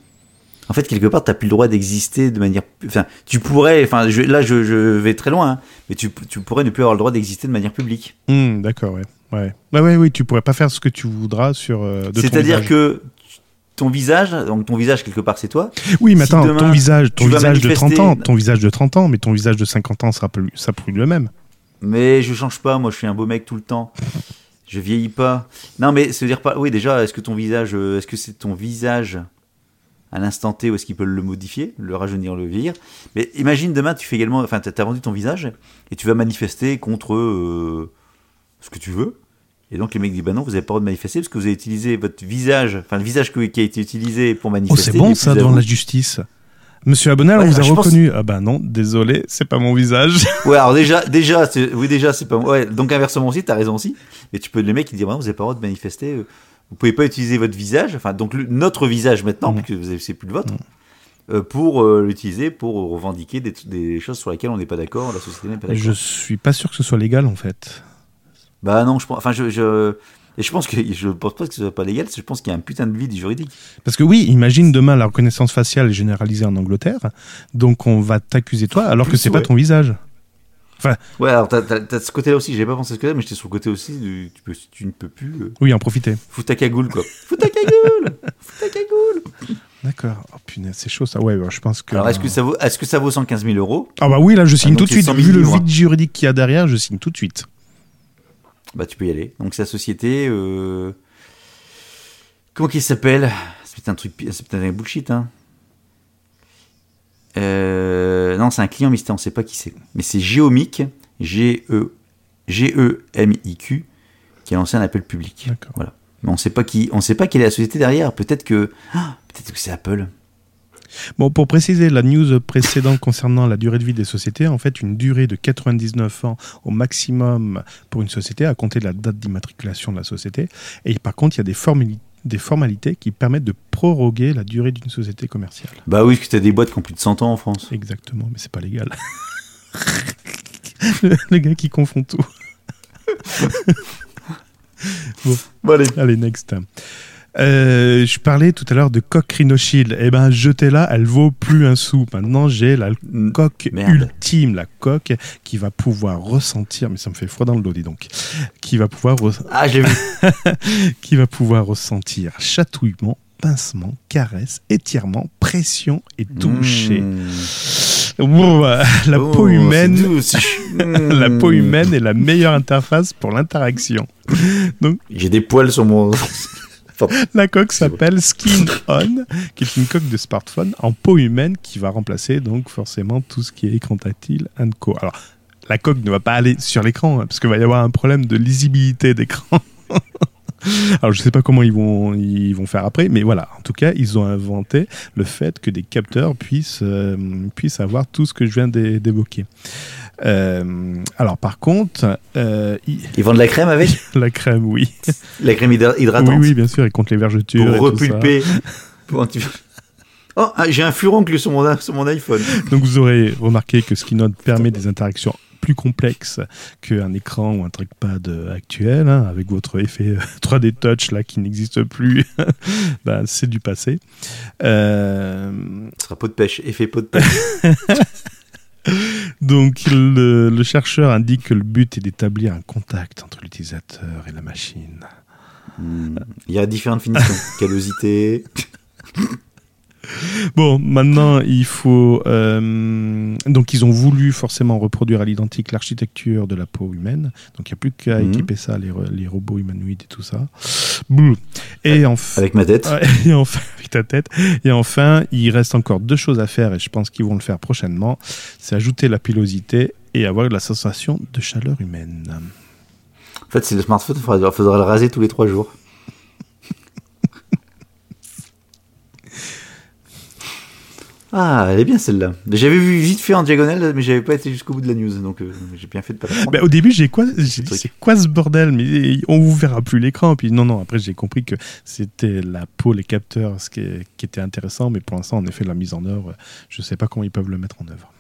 En fait quelque part t'as plus le droit d'exister de manière, enfin tu pourrais, enfin je- là je, je vais très loin, hein, mais tu, tu pourrais ne plus avoir le droit d'exister de manière publique. Hmm, D'accord, ouais. Ouais. ouais, ouais, oui, tu pourrais pas faire ce que tu voudras sur. euh, C'est-à-dire que ton visage, donc ton visage quelque part c'est toi, Oui, mais si attends, ton visage, ton visage de 30 manifester- ans, ton visage de 30 ans, mais ton visage de 50 ans sera plus, ça plus le même. Mais je change pas, moi je suis un beau mec tout le temps. Je vieillis pas. Non mais se dire pas. Oui déjà, est-ce que ton visage, euh, est-ce que c'est ton visage à l'instant T ou est-ce qu'il peut le modifier, le rajeunir, le vieillir? Mais imagine demain tu fais également, enfin t'as as vendu ton visage et tu vas manifester contre euh, ce que tu veux. Et donc les mecs disent bah non vous avez pas le droit de manifester parce que vous avez utilisé votre visage, enfin le visage qui a été utilisé pour Oh, manifester. c'est bon ça devant la justice. Monsieur Abonnel, Ouais, on vous a je pense- reconnu. Ah bah non, désolé, c'est pas mon visage. Ouais, alors déjà, déjà, oui, déjà, c'est pas. Ouais, donc inversement aussi, t'as raison aussi. Mais tu peux les mecs qui disent, vraiment, vous avez pas le droit de manifester. euh, Vous pouvez pas utiliser votre visage, enfin donc le- notre visage maintenant, Mhm. puisque c'est plus le vôtre, euh, pour euh, l'utiliser pour revendiquer des, des choses sur lesquelles on n'est pas d'accord, la société n'est pas d'accord. Je suis pas sûr que ce soit légal en fait. Bah non, je pense. Enfin, je, je, et je pense que je pense pas que ce soit pas légal. Je pense qu'il y a un putain de vide juridique. Parce que oui, imagine demain la reconnaissance faciale est généralisée en Angleterre, donc on va t'accuser toi alors que c'est pas ouais. ton visage. Ouais, alors t'as as, ce côté-là aussi. J'avais pas pensé à ce côté-là, mais j'étais sur le côté aussi. Du, tu, peux, tu ne peux plus. euh, Oui, en profiter. fous ta cagoule, quoi. fous ta cagoule Fous ta cagoule D'accord. Oh punaise, c'est chaud ça. Ouais, bah, je pense que. Alors, est-ce que, ça vaut, est-ce que ça vaut 115 000 euros? Ah bah oui, là je signe donc tout de suite. 100 000 Vu le vide juridique qu'il y a derrière, je signe tout de suite. Bah, tu peux y aller. Donc, sa société. Euh... Comment qu'il s'appelle? C'est peut-être un truc. C'est peut-être un bullshit, hein. Euh, Non, c'est un client mystère, on sait pas qui c'est. Mais c'est Geomic, G-E- G-E-M-I-Q, qui a lancé un appel public. Voilà. Mais on sait pas qui, on sait pas quelle est la société derrière. Peut-être que, ah, peut-être que c'est Apple. Bon, pour préciser la news précédente concernant la durée de vie des sociétés, en fait, une durée de 99 ans au maximum pour une société à compter de la date d'immatriculation de la société. Et par contre, il y a des, formali- des formalités qui permettent de proroguer la durée d'une société commerciale. Bah oui, parce que t'as des boîtes qui ont plus de 100 ans en France. Exactement, mais c'est pas légal. le, le gars qui confond tout. Bon, allez. Allez, next. Euh, je parlais tout à l'heure de coque Rhinoshield. Eh ben, jetez-la, elle vaut plus un sou. Maintenant, j'ai la coque Merde. ultime, la coque qui va pouvoir ressentir, mais ça me fait froid dans le dos, dis donc, qui va pouvoir, Ah, vu. qui va pouvoir ressentir chatouillement, pincement, caresse, étirement, pression et toucher. Mmh. Ouh, la Oh, peau humaine, c'est- la peau humaine est la meilleure interface pour l'interaction. J'ai des poils sur mon. La coque s'appelle Skin On, qui est une coque de smartphone en peau humaine qui va remplacer donc forcément tout ce qui est écran tactile and co. Alors, la coque ne va pas aller sur l'écran hein, parce qu'il va y avoir un problème de lisibilité d'écran. Alors je sais pas comment ils vont ils vont faire après, mais voilà. En tout cas, ils ont inventé le fait que des capteurs puissent euh, puissent avoir tout ce que je viens d'é- d'évoquer. Euh, alors par contre, euh, il- Ils vendent de la crème avec la crème, oui, La crème hydra- hydratante oui, oui, bien sûr, ils comptent les vergetures pour et tout ça. repulper. Pour anti- Oh, ah, j'ai un furoncle sur mon, sur mon iPhone. Donc vous aurez remarqué que Skynode permet des interactions plus complexes qu'un écran ou un trackpad euh, actuel, hein, avec votre effet euh, 3D Touch là qui n'existe plus. Ben, c'est du passé. Euh, Ce sera pot de pêche, effet pot de pêche. Donc le, le chercheur indique que le but est d'établir un contact entre l'utilisateur et la machine. Hmm. Il y a différentes finitions. Callosité. Bon, maintenant il faut. euh, donc ils ont voulu forcément reproduire à l'identique l'architecture de la peau humaine. Donc il n'y a plus qu'à Mhm. équiper ça, les, robots humanoïdes et tout ça. Bouh. Et enfin. Avec ma tête. Et enfin, avec ta tête. Et enfin, il reste encore deux choses à faire et je pense qu'ils vont le faire prochainement. C'est ajouter la pilosité et avoir la sensation de chaleur humaine. En fait, c'est le smartphone, il faudra, faudra le raser tous les trois jours. Ah, elle est bien celle-là. J'avais vu vite fait en diagonale, mais j'avais pas été jusqu'au bout de la news, donc euh, j'ai bien fait de pas la prendre. Bah, au début, j'ai quoi J'ai dit, truc. c'est quoi ce bordel? Mais on vous verra plus l'écran. Puis non, non. Après, j'ai compris que c'était la peau, les capteurs, ce qui, est- qui était intéressant. Mais pour l'instant, en effet, la mise en œuvre, je sais pas comment ils peuvent le mettre en œuvre.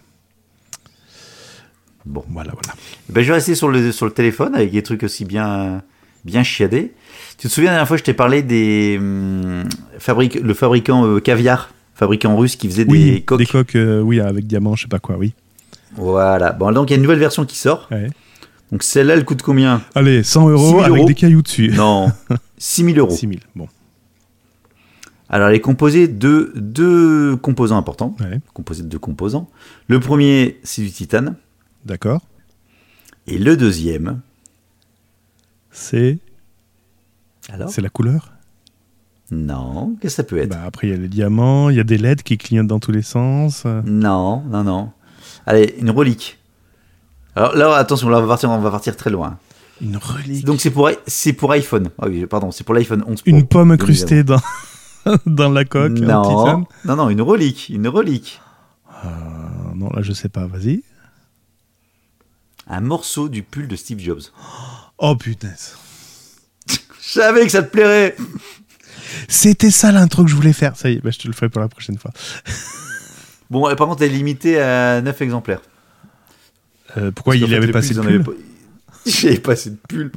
Bon. Voilà, voilà. Ben, je vais rester sur le, sur le téléphone avec des trucs aussi bien, bien chiadés. Tu te souviens la dernière fois, je t'ai parlé des hum, fabrique, le fabricant euh, caviar, fabricant russe qui faisait Oui, des coques. des coques, euh, oui, avec diamant, je sais pas quoi, oui. Voilà. Bon, donc il y a une nouvelle version qui sort. Ouais. Donc celle-là, elle coûte combien? Allez, 100 euros 6 000 avec euros. des cailloux dessus. Non, 6000 euros. 6 000, bon. Alors, elle est composée de deux composants importants. Ouais, Composée de deux composants. Le premier, c'est du titane. d'accord. Et le deuxième, C'est alors? C'est la couleur? Non, qu'est-ce que ça peut être? Bah, Après, il y a les diamants, il y a des LED qui clignotent dans tous les sens. Non, non, non. Allez, une relique. Alors là, attention, là, on va partir, on va partir très loin. Une relique. Donc c'est pour, c'est pour iPhone. Ah oui, pardon, c'est pour l'iPhone 11 Pro. Une pomme bien incrustée dans, dans la coque. Non, non, non, une relique, une relique. Euh, non, là, je sais pas, vas-y. Un morceau du pull de Steve Jobs. Oh putain. Je savais que ça te plairait. C'était ça l'intro que je voulais faire. Ça y est, bah, je te le ferai pour la prochaine fois. Bon, et par contre, elle est limitée à 9 exemplaires. Euh, pourquoi il fait, avait le passé pull, de ils en pull pas- pas assez de pull.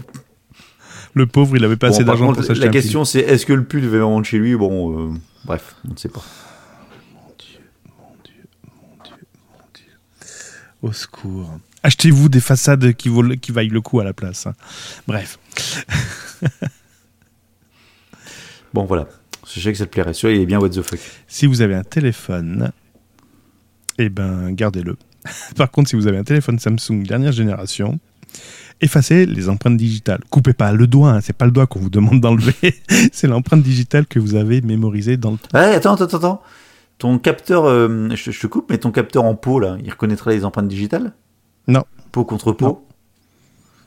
Le pauvre, il avait pas Bon, assez d'argent pour s'acheter La question, c'est est-ce que le pull devait vraiment de chez lui Bon, euh, bref, on ne sait pas. Au secours. Achetez-vous des façades qui, vaut- qui vaillent le coup à la place. hein. Bref. Bon, voilà. Je sais que ça te plairait. Celui-là, il est bien what the fuck. Si vous avez un téléphone, eh ben, gardez-le. Par contre, si vous avez un téléphone Samsung dernière génération, effacez les empreintes digitales. Coupez pas le doigt, hein, c'est pas le doigt qu'on vous demande d'enlever, c'est l'empreinte digitale que vous avez mémorisée dans le. Ouais, attends, attends, attends. Ton capteur, euh, je, je te coupe, mais ton capteur en peau, là, il reconnaîtra les empreintes digitales? Non. Peau contre peau Non.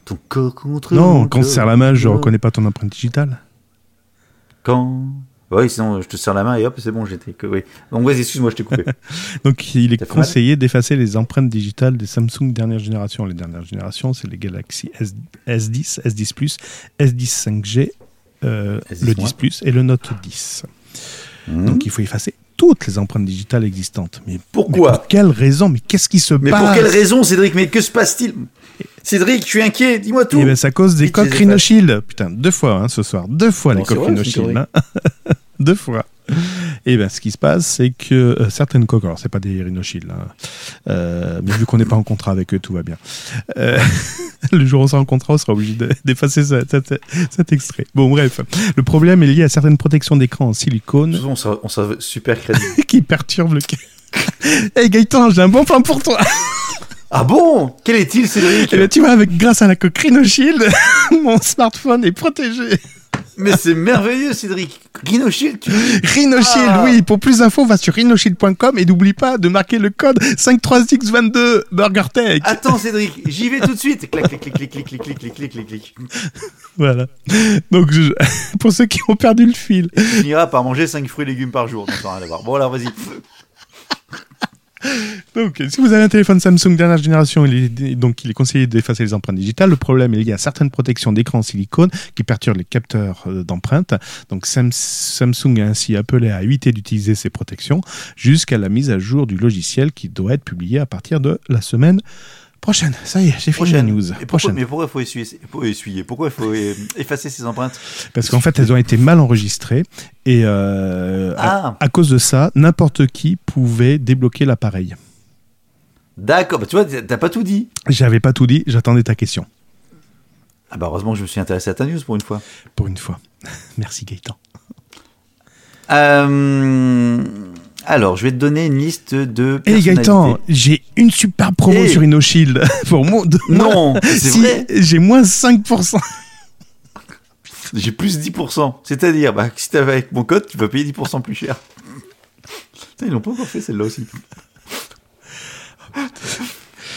Ton corps contre Non, quand on serre la main, je reconnais pas ton empreinte digitale. Quand? Oui, sinon, je te serre la main et hop, c'est bon, j'étais. que- Oui. Donc, vas-y, excuse-moi, je t'ai coupé. Donc, il est conseillé d'effacer les empreintes digitales des Samsung dernière génération. Les dernières générations, c'est les Galaxy S, S10, S10 Plus, S10 5G, euh, S10 le moins. 10 Plus et le Note 10. Hmm. Donc, il faut effacer toutes les empreintes digitales existantes. Mais Pourquoi? mais Pour quelle raison? Mais qu'est-ce qui se Mais passe? pour quelle raison, Cédric? Mais que se passe-t-il? Cédric, je suis inquiet, dis-moi tout. Eh ben, c'est à cause des coques. Rhinoshield. Putain, deux fois hein, ce soir. Deux fois Non, les coques Rhinoshield. hein. deux fois. Et ben, ce qui se passe, c'est que euh, certaines coques, alors c'est pas des Rhinoshield, hein, euh, mais vu qu'on n'est pas en contrat avec eux, tout va bien. Euh, le jour où on sera en contrat, on sera obligé de- d'effacer ça- cet, cet extrait. Bon, bref. Le problème est lié à certaines protections d'écran en silicone on sera super crédible. qui perturbent le. Hey Gaëtan, j'ai un bon plan pour toi. Ah bon? Quel est-il, Cédric? Et ben, tu vois, avec, grâce à la coque Rhinoshield, mon smartphone est protégé. Mais c'est merveilleux, Cédric. Rhinoshield, tu Rhinoshield, Ah. oui. Pour plus d'infos, va sur rhinoshield.com et n'oublie pas de marquer le code 53622 BurgerTech. Attends, Cédric, j'y vais tout de suite. Clac, clic, clic, clic, clic, clic, clic, clic, clic, clic, clic. Voilà. Donc, je- pour ceux qui ont perdu le fil, Tu finiras par manger 5 fruits et légumes par jour. Bon, alors, vas-y. Donc, si vous avez un téléphone Samsung dernière génération, il est, donc il est conseillé d'effacer les empreintes digitales. Le problème est lié à certaines protections d'écran en silicone qui perturbent les capteurs euh, d'empreintes. Donc, Sam- Samsung a ainsi appelé à éviter d'utiliser ces protections jusqu'à la mise à jour du logiciel qui doit être publié à partir de la semaine prochaine. Ça y est, j'ai fini la news. Et pourquoi, Prochaine. mais pourquoi il faut essuyer, faut essuyer? Pourquoi il faut effacer ses empreintes? Parce qu'en fait, elles ont été mal enregistrées et euh, à, Ah, à cause de ça, n'importe qui pouvait débloquer l'appareil. d'accord. Bah, tu vois, t'as pas tout dit. J'avais pas tout dit, j'attendais ta question. Ah, bah, heureusement que je me suis intéressé à ta news pour une fois. Pour une fois. Merci Gaëtan. Euh, alors, je vais te donner une liste de. Hé personnalités. Gaëtan, j'ai une super promo Eh. sur InnoShield pour de- Non, c'est Si, vrai. J'ai moins 5%. J'ai plus 10%. C'est-à-dire, bah, si t'avais avec mon code, tu vas payer 10% plus cher. Putain, ils l'ont pas encore fait celle-là aussi.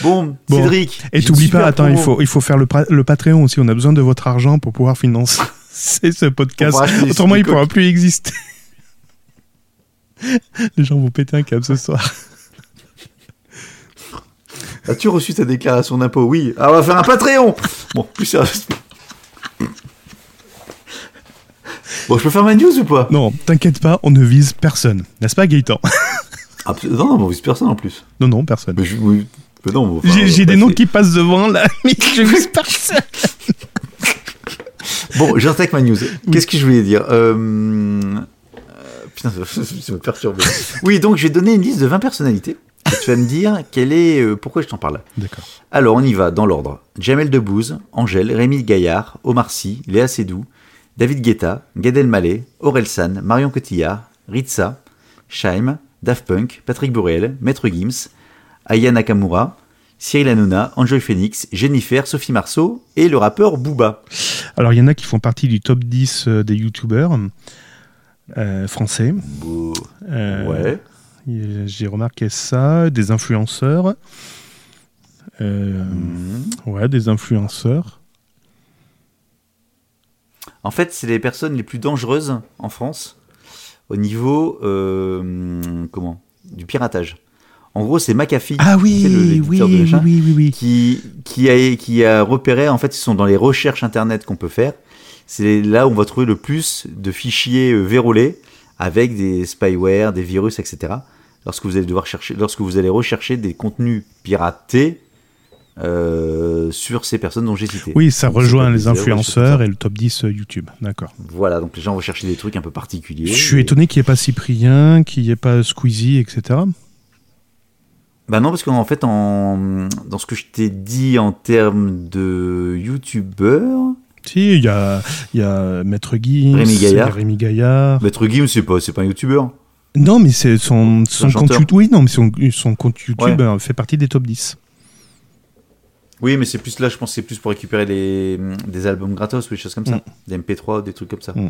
Bon, Bon. Cédric. Et super pas, attends, il faut, il faut faire le, le Patreon aussi. On a besoin de votre argent pour pouvoir financer ce podcast. Autrement, il sticks. pourra plus exister. Les gens vont péter un câble ce soir. As-tu reçu ta déclaration d'impôt? Oui. Ah, on va faire un Patreon Bon, plus sérieusement. Bon, je peux faire ma news ou pas? Non, t'inquiète pas, on ne vise personne. N'est-ce pas, Gaëtan? Abs- Non, non, on vise personne en plus. Non, non, personne. Mais je- oui. Mais non, enfin, J'ai des noms passer. qui passent devant là, mais je vise personne. Bon, j'attaque ma news. Qu'est-ce que je voulais dire? Euh... Putain, ça me perturbe. Oui, donc je vais donner une liste de 20 personnalités. Et tu vas me dire quelle est, euh, pourquoi je t'en parle. D'accord. Alors, on y va dans l'ordre. Jamel Debbouze, Angèle, Rémi Gaillard, Omar Sy, Léa Seydoux, David Guetta, Gad Elmaleh, Aurel San, Marion Cotillard, Ritza, Shaim, Daft Punk, Patrick Borel, Maître Gims, Aya Nakamura, Cyril Hanouna, Enjoy Phoenix, Jennifer, Sophie Marceau et le rappeur Booba. Alors, il y en a qui font partie du top 10 euh, des youtubeurs euh, français. Euh, Ouais. J'ai remarqué ça. Des influenceurs. Euh, Mhm. Ouais, des influenceurs. En fait, c'est les personnes les plus dangereuses en France au niveau comment? Du piratage. En gros, c'est McAfee. Ah sais, le- oui, oui, oui, oui, oui, oui. qui, qui, a, qui a repéré, en fait, ils sont dans les recherches internet qu'on peut faire. C'est là où on va trouver le plus de fichiers euh, vérolés avec des spyware, des virus, etc. Lorsque vous allez devoir chercher, lorsque vous allez rechercher des contenus piratés euh, sur ces personnes dont j'ai cité. Oui, ça Donc, rejoint les influenceurs et le top 10 euh, YouTube. D'accord. Voilà, donc les gens vont chercher des trucs un peu particuliers. Je suis Et- étonné qu'il n'y ait pas Cyprien, qu'il n'y ait pas Squeezie, etc. Bah non, parce qu'en fait, en... dans ce que je t'ai dit en termes de youtubeurs, Si, il y a, y a Maître Gims, Rémi Gaillard. Rémi Gaillard. Maître Gims, c'est pas, c'est pas un youtubeur. Non, mais c'est son, compte. YouTube. Oui, non, mais son, son compte YouTube Ouais. euh, fait partie des top 10. Oui, mais c'est plus là, je pense c'est plus pour récupérer les, des albums gratos ou des choses comme ça. Mm. Des MP3, des trucs comme ça. Mm.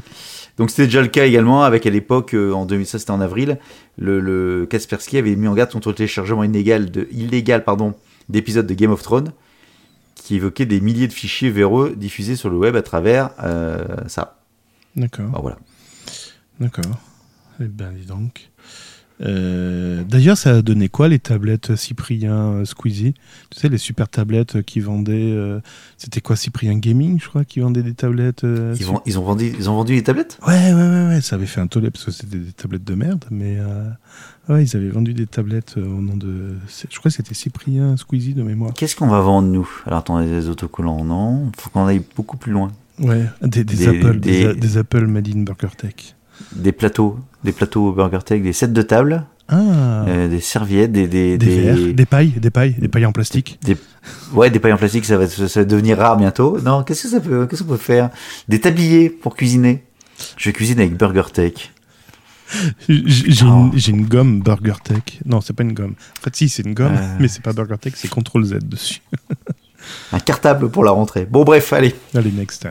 Donc c'était déjà le cas également avec à l'époque, euh, en 2000, ça c'était en avril, le, le Kaspersky avait mis en garde contre le téléchargement illégal, de, illégal pardon, d'épisodes de Game of Thrones qui évoquaient des milliers de fichiers véreux diffusés sur le web à travers euh, ça. D'accord, voilà. d'accord. Eh ben, dis donc. Euh, D'ailleurs, ça a donné quoi les tablettes Cyprien euh, Squeezie? Tu sais, les super tablettes qui vendaient. euh, C'était quoi Cyprien Gaming, je crois, qui vendait des tablettes euh, Ils, vont, ils, ont vendu, ils ont vendu les tablettes? Ouais, ouais, ouais, ouais, ça avait fait un tollé parce que c'était des tablettes de merde, mais ouais, ils avaient vendu des tablettes euh, au nom de. Je crois que c'était Cyprien Squeezie de mémoire. Qu'est-ce qu'on va vendre nous? Alors attendez, des autocollants, non? Faut qu'on aille beaucoup plus loin. Ouais, des, des Des- Apple, des, Apple Made in Burger Tech. Des plateaux, des plateaux Burger Tech, des sets de table, Ah, euh, des serviettes, des, des, des, des pailles, des pailles, des pailles en plastique. ouais, des pailles en plastique, ça va, ça va devenir rare bientôt. Non, qu'est-ce que ça peut, qu'est-ce qu'on peut faire? Des tabliers pour cuisiner. Je vais cuisiner avec Burger Tech. J'ai Oh. une, j'ai une gomme Burger Tech. Non, c'est pas une gomme. En fait, si, c'est une gomme, Euh. mais c'est pas Burger Tech, c'est Ctrl Z dessus. Un cartable pour la rentrée. Bon, bref, allez. Allez, next.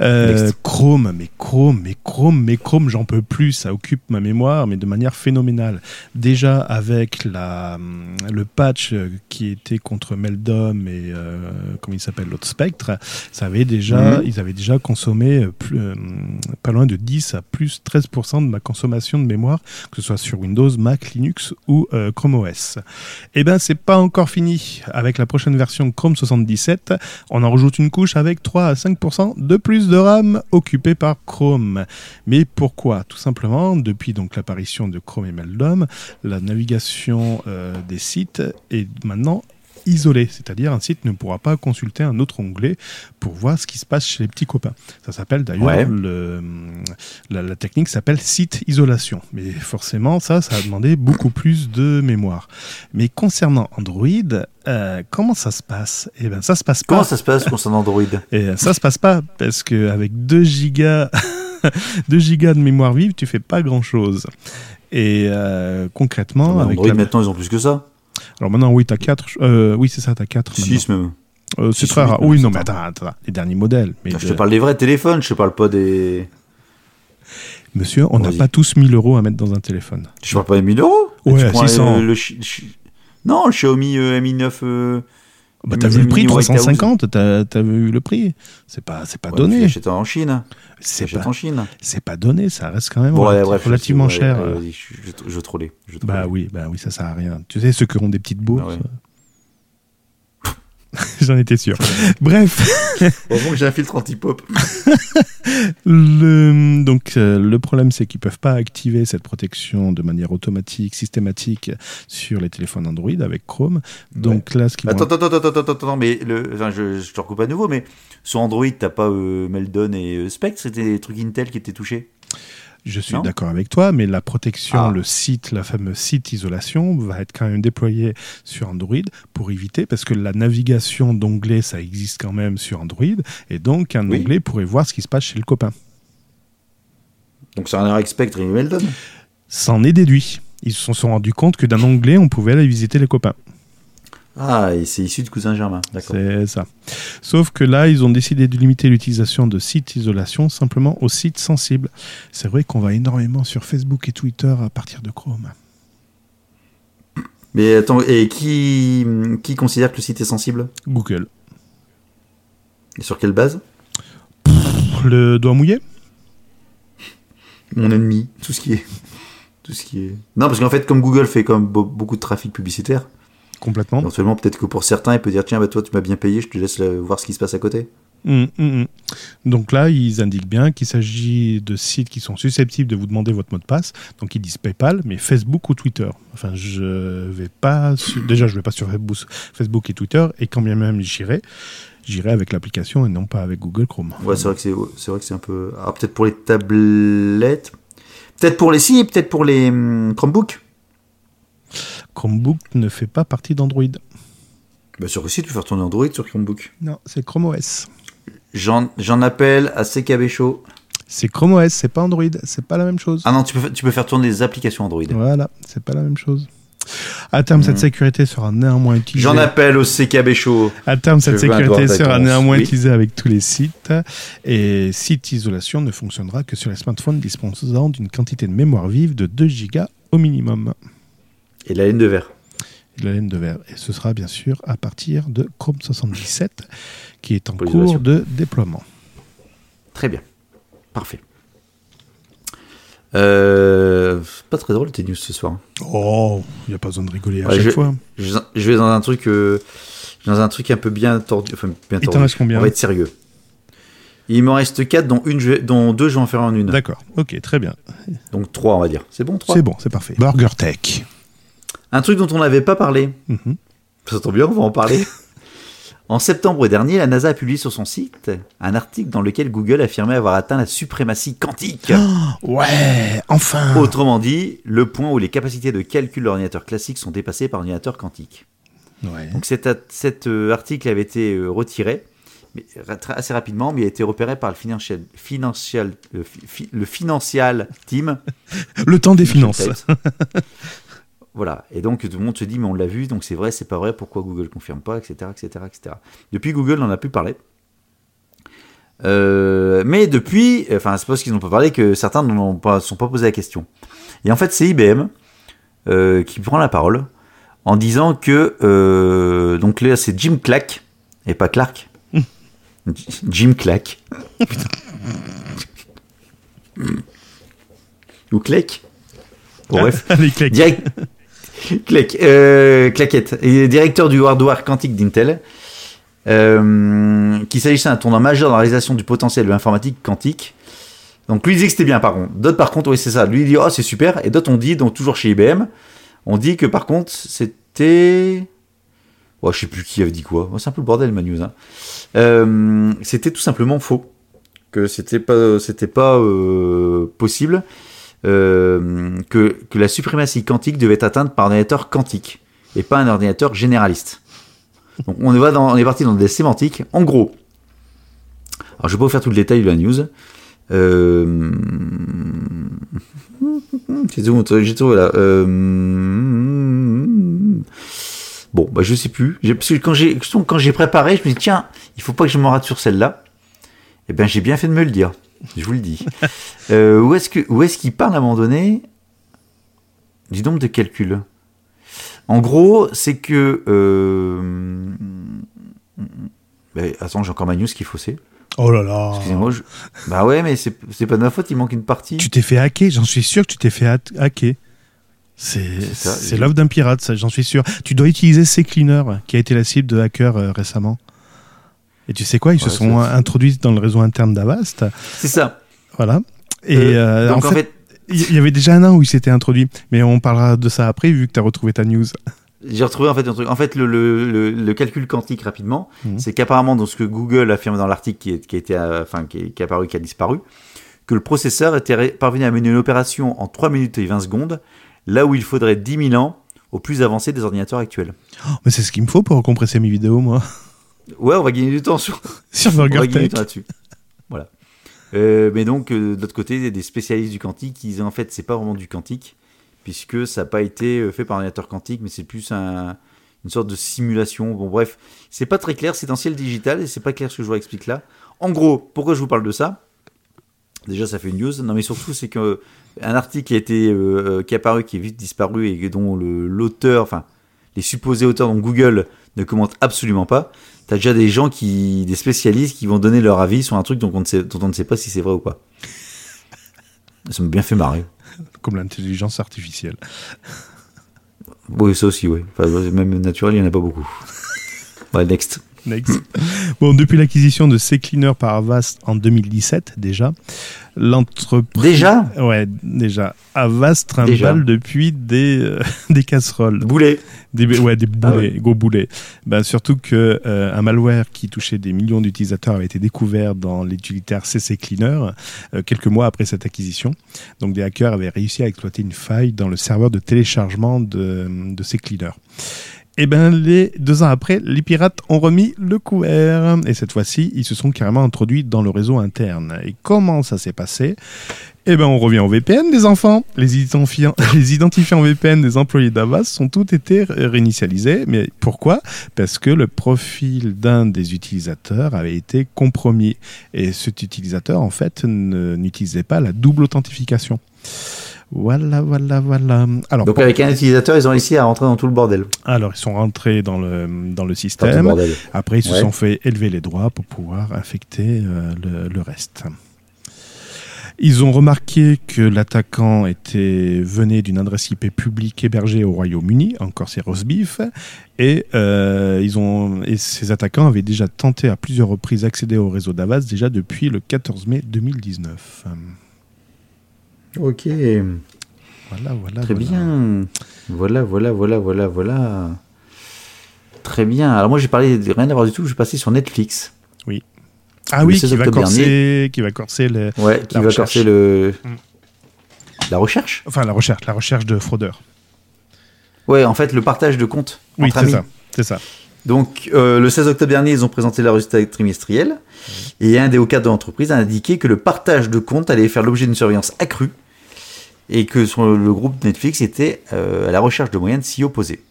Euh. Chrome, mais Chrome, mais Chrome, mais Chrome, j'en peux plus. Ça occupe ma mémoire, mais de manière phénoménale. Déjà avec la, hum, le patch euh, qui était contre Meldom et euh, comment il s'appelle l'autre Spectre, ça avait déjà, Mhm. ils avaient déjà consommé euh, plus, euh, pas loin de 10 à plus 13% de ma consommation de mémoire, que ce soit sur Windows, Mac, Linux ou Chrome OS. Eh ben, c'est pas encore fini. Avec la prochaine version Chrome 77, on en rajoute une couche avec 3 à 5% de plus de RAM occupée par Chrome. Mais pourquoi? Tout simplement, depuis donc l'apparition de Chrome et Meldom, la navigation euh, des sites est maintenant isolée, c'est-à-dire un site ne pourra pas consulter un autre onglet pour voir ce qui se passe chez les petits copains. Ça s'appelle d'ailleurs Ouais. la, la technique s'appelle site isolation. Mais forcément, ça, ça a demandé beaucoup plus de mémoire. Mais concernant Android, euh, comment ça se passe? Eh ben, ça se passe Comment pas. ça se passe concernant Android? Et ça se passe pas parce que avec 2 gigas, 2 gigas de mémoire vive, tu fais pas grand chose. Et euh, concrètement, avec Android la- maintenant ils ont plus que ça. Alors maintenant, oui, t'as 4 euh, oui, c'est ça, t'as 4 6 même. Euh, c'est très rare. Oui, non, mais attends, attends, les derniers modèles. Mais Je te parle des vrais téléphones, je te parle pas des. Monsieur, on n'a pas tous 1000 euros à mettre dans un téléphone. Je parle pas des 1000 euros. Ouais, Tu prends, 600. euh, le chi- chi- Non, le Xiaomi euh, Mi 9. Bah, t'as vu le prix, mini White House. 350, t'as t'as vu le prix. C'est pas, c'est pas ouais, donné. J'achète en Chine. C'est pas, en Chine. c'est pas donné, ça reste quand même Bon, ouais, relati- bref, relativement cher. ouais, euh. vas-y, je, je, je trollais. je bah oui, bah oui, ça sert à rien. Tu sais, ceux qui auront des petites bourses. Ah ouais. J'en étais sûr. Bref, Heureusement que j'ai un filtre anti-pop. le, donc euh, le problème c'est qu'ils peuvent pas activer cette protection de manière automatique, systématique sur les téléphones Android avec Chrome. Donc là, ce vont Attends, attends, attends, attends, attends, attends, mais le, enfin, je, je te recoupe à nouveau, mais sur Android, t'as pas euh, Meldon et euh, Spectre, c'était des trucs Intel qui étaient touchés? Je suis d'accord avec toi, mais la protection, Ah. le site, la fameuse site isolation, va être quand même déployée sur Android pour éviter, parce que la navigation d'onglets, ça existe quand même sur Android, et donc un Oui. onglet pourrait voir ce qui se passe chez le copain. Donc c'est un avec Spectre et. C'en est déduit. Ils se sont rendus compte que d'un onglet, on pouvait aller visiter les copains. Ah, et c'est issu de Cousin Germain, d'accord. C'est ça. Sauf que là, ils ont décidé de limiter l'utilisation de sites isolation simplement aux sites sensibles. C'est vrai qu'on va énormément sur Facebook et Twitter à partir de Chrome. Mais attends, et qui, qui considère que le site est sensible? Google. Et sur quelle base? Le doigt mouillé? Mon ennemi, tout ce qui est. Tout ce qui est. Non, parce qu'en fait, comme Google fait comme be- beaucoup de trafic publicitaire, Complètement. éventuellement, peut-être que pour certains, il peut dire tiens, bah, toi, tu m'as bien payé, je te laisse voir ce qui se passe à côté. Mm, mm, mm. Donc là, ils indiquent bien qu'il s'agit de sites qui sont susceptibles de vous demander votre mot de passe. Donc ils disent PayPal, mais Facebook ou Twitter. Enfin, je vais pas. Déjà, je vais pas sur Facebook- Facebook et Twitter, et quand bien même j'irai, j'irai avec l'application et non pas avec Google Chrome. Ouais, c'est vrai que c'est, c'est vrai que c'est un peu. Alors peut-être pour les tablettes, peut-être pour les si, peut-être pour les hum, Chromebooks. Chromebook ne fait pas partie d'Android. Bah sur que si, tu peux faire tourner Android sur Chromebook. Non, c'est Chrome OS. J'en, j'en appelle à CKB Show. C'est Chrome OS, c'est pas Android, c'est pas la même chose. Ah non, tu peux, tu peux faire tourner des applications Android. Voilà, c'est pas la même chose. À terme, cette Mhm. sécurité sera néanmoins utilisée. J'en appelle au CKB Show. À terme, cette sécurité sera néanmoins Oui. utilisée avec tous les sites. Et site isolation ne fonctionnera que sur les smartphones disposant d'une quantité de mémoire vive de 2 Go au minimum. Et la laine de verre. Et la laine de verre. Et ce sera bien sûr à partir de Chrome 77, qui est en Pour cours de déploiement. Très bien. Parfait. Euh, pas très drôle tes news ce soir. Oh, il n'y a pas besoin de rigoler à Ouais, chaque je- fois. Je, je vais dans un truc, euh, dans un truc un peu bien tordu. Enfin, bien tordu. reste combien On va être sérieux. Il m'en reste 4, dont, une, je vais- dont deux, je vais en faire en une. D'accord, ok, très bien. Donc 3, on va dire. C'est bon, 3 C'est bon, c'est parfait. Burger Tech. Un truc dont on n'avait pas parlé. Mhm. Ça tombe bien, on va en parler. en septembre dernier, la NASA a publié sur son site un article dans lequel Google affirmait avoir atteint la suprématie quantique. Ouais, enfin Autrement dit, le point où les capacités de calcul de l'ordinateur classique sont dépassées par l'ordinateur quantique. Ouais. Donc cet, euh, article avait été euh, retiré mais, assez rapidement, mais il a été repéré par le Financial, financial, le, fi- fi- le Financial Team. Le temps des finances. Voilà. Et donc tout le monde se dit, mais on l'a vu, donc c'est vrai, c'est pas vrai, pourquoi Google confirme pas, etc., etc., etc. Depuis, Google n'en a plus parlé. Euh, mais depuis, enfin, c'est parce qu'ils n'ont pas parlé que certains n'en pas, sont pas posé la question. Et en fait, c'est IBM euh, qui prend la parole en disant que euh, donc là, c'est Jim Clack et pas Clark. Jim Clack. Ou Clack. Bon, bref. Allez, euh, claquette. Et directeur du hardware quantique d'Intel. Euh, qui s'agissait d'un tournant majeur dans la réalisation du potentiel de l'informatique quantique. Donc lui il disait que c'était bien par contre. D'autres par contre, oui c'est ça. Lui il dit oh c'est super. Et d'autres ont dit, donc toujours chez IBM, on dit que par contre c'était... Oh, je sais plus qui avait dit quoi. Oh, c'est un peu le bordel ma news. hein. Euh, c'était tout simplement faux. Que c'était pas, pas euh, possible. Euh, que, la suprématie quantique devait être atteinte par un ordinateur quantique et pas un ordinateur généraliste. Donc on est, parti dans des sémantiques. En gros, alors je vais pas vous faire tout le détail de la news. Euh... J'ai trouvé, là. Euh... Bon, bah je sais plus. Parce que quand j'ai préparé, je me dis tiens, il faut pas que je m'en rate sur celle-là. Eh bien, j'ai bien fait de me le dire. Je vous le dis. Euh, où est-ce que où est-ce qu'il parle à un moment donné du nombre de calculs? En gros, c'est que. Euh... ben, attends, j'ai encore ma news qui est faussée. Oh là là. Excusez-moi. je- Bah ouais, mais c'est pas de ma faute, il manque une partie. Tu t'es fait hacker, j'en suis sûr que tu t'es fait ha- hacker. C'est l'œuvre d'un pirate, ça, j'en suis sûr. Tu dois utiliser C-Cleaner, qui a été la cible de hackers euh, récemment. Et tu sais quoi, ils se sont introduits dans le réseau interne d'Avast. C'est ça. Voilà. Et Euh, euh, donc en en fait, fait, il y avait déjà un an où il s'était introduit. Mais on parlera de ça après, vu que tu as retrouvé ta news. j'ai retrouvé en fait un truc. En fait, le, le, le, le calcul quantique rapidement, Mhm. c'est qu'apparemment dans ce que Google affirme dans l'article qui, est, qui a été, euh, enfin qui est, qui est apparu, qui a disparu, que le processeur était parvenu à mener une opération en 3 minutes et 20 secondes, là où il faudrait 10 000 ans au plus avancé des ordinateurs actuels. Mais c'est ce qu'il me faut pour compresser mes vidéos, moi. Ouais, on va gagner du temps sur, Sur on va gagner du temps là-dessus. Voilà. Euh, mais donc, euh, de l'autre côté, il y a des spécialistes du quantique qui disent en fait, c'est pas vraiment du quantique, puisque ça n'a pas été euh, fait par un ordinateur quantique, mais c'est plus un- une sorte de simulation. Bon, bref, c'est pas très clair, c'est dans ciel digital, et c'est pas clair ce que je vous explique là. En gros, pourquoi je vous parle de ça? Déjà, ça fait une news. Non, mais surtout, c'est que un article qui a été euh, qui est apparu, qui est vite disparu et dont l'auteur, enfin les supposés auteurs, donc Google, ne commente absolument pas. T'as déjà des gens qui, des spécialistes qui vont donner leur avis sur un truc dont on ne sait, dont on ne sait pas si c'est vrai ou pas. Ça m'a bien fait marrer. Comme l'intelligence artificielle. Oui, ça aussi, oui. Enfin, même naturel, il n'y en a pas beaucoup. Ouais, next. Next. Bon, depuis l'acquisition de C-Cleaner par Avast en 2017, déjà, l'entreprise. Déjà Ouais, déjà. Avast trimballe Déjà. depuis des, euh, des casseroles. Boulet. Des, ouais, des Ah boulets, gros boulets. Ben, surtout que euh, un malware qui touchait des millions d'utilisateurs avait été découvert dans l'utilitaire CC Cleaner euh, quelques mois après cette acquisition. Donc des hackers avaient réussi à exploiter une faille dans le serveur de téléchargement de, de ces cleaners. Et ben les deux ans après, les pirates ont remis le couvert et cette fois-ci, ils se sont carrément introduits dans le réseau interne. Et comment ça s'est passé? Eh ben on revient au VPN des enfants. Les identifiants, VPN des employés d'Avast sont tous été ré- réinitialisés. Mais pourquoi? Parce que le profil d'un des utilisateurs avait été compromis et cet utilisateur en fait n'utilisait pas la double authentification. Voilà, voilà, voilà. Alors, Donc, avec un utilisateur, ils ont réussi à rentrer dans tout le bordel. alors ils sont rentrés dans le, dans le système. Après, ils se sont fait élever les droits pour pouvoir infecter euh, le, le reste. Ils ont remarqué que l'attaquant était venait d'une adresse IP publique hébergée au Royaume-Uni, encore c'est Rosbeef, et euh, ils ont et ces attaquants avaient déjà tenté à plusieurs reprises d'accéder au réseau d'Avast déjà depuis le 14 mai 2019. Ok. Voilà, voilà. Très voilà. bien. Voilà, voilà, voilà, voilà, voilà. Très bien. Alors moi, j'ai parlé de rien à voir du tout. Je vais passer sur Netflix. Ah Le oui, 16 qui va octobre corser, qui va corser le, Ouais, qui La va recherche. corser le. Mm. La recherche enfin la recherche, la recherche de fraudeurs. Ouais, en fait, le partage de comptes. Oui, c'est ça, c'est ça. Donc, euh, le 16 octobre dernier, ils ont présenté leurs résultats trimestriels. Et un des hauts cadres de l'entreprise a indiqué que le partage de comptes allait faire l'objet d'une surveillance accrue. Et que son- le groupe Netflix était euh, à la recherche de moyens de s'y opposer.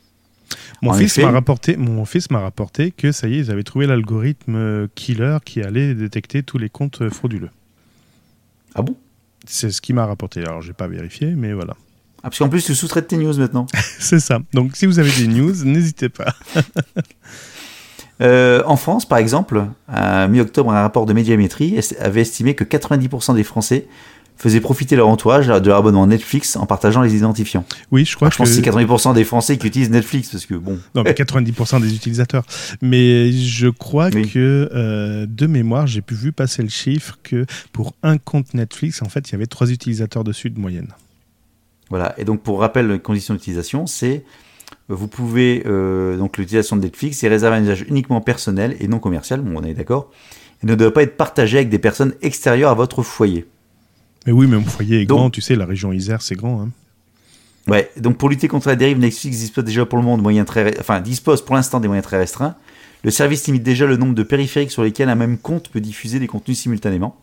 Mon En fils m'a rapporté, mon fils m'a rapporté que ça y est, ils avaient trouvé l'algorithme euh, killer qui allait détecter tous les comptes euh, frauduleux. Ah bon? C'est ce qu'il m'a rapporté. Alors, j'ai pas vérifié, mais voilà. ah, Parce qu'en plus, tu sous-traites tes news maintenant. C'est ça. Donc, si vous avez des news, n'hésitez pas. Euh, en France, par exemple, à mi-octobre, un rapport de médiamétrie avait estimé que 90% des Français faisaient profiter leur entourage de leur abonnement Netflix en partageant les identifiants. Oui, je crois Enfin, je pense que que c'est 90% des Français qui utilisent Netflix parce que bon. non, mais 90% des utilisateurs. Mais je crois Oui. que euh, de mémoire, j'ai pu vu passer le chiffre que pour un compte Netflix, en fait, il y avait trois utilisateurs dessus de moyenne. Voilà. Et donc, pour rappel, les conditions d'utilisation, c'est vous pouvez euh, donc l'utilisation de Netflix est réservée à un usage uniquement personnel et non commercial. Bon, on est d'accord. Et ne doit pas être partagé avec des personnes extérieures à votre foyer. Mais oui, mais mon foyer est Donc- grand, tu sais, la région Isère, c'est grand. hein. Ouais, donc pour lutter contre la dérive, Netflix dispose déjà pour le moment de moyens très, enfin dispose pour l'instant des moyens très restreints. Le service limite déjà le nombre de périphériques sur lesquels un même compte peut diffuser des contenus simultanément.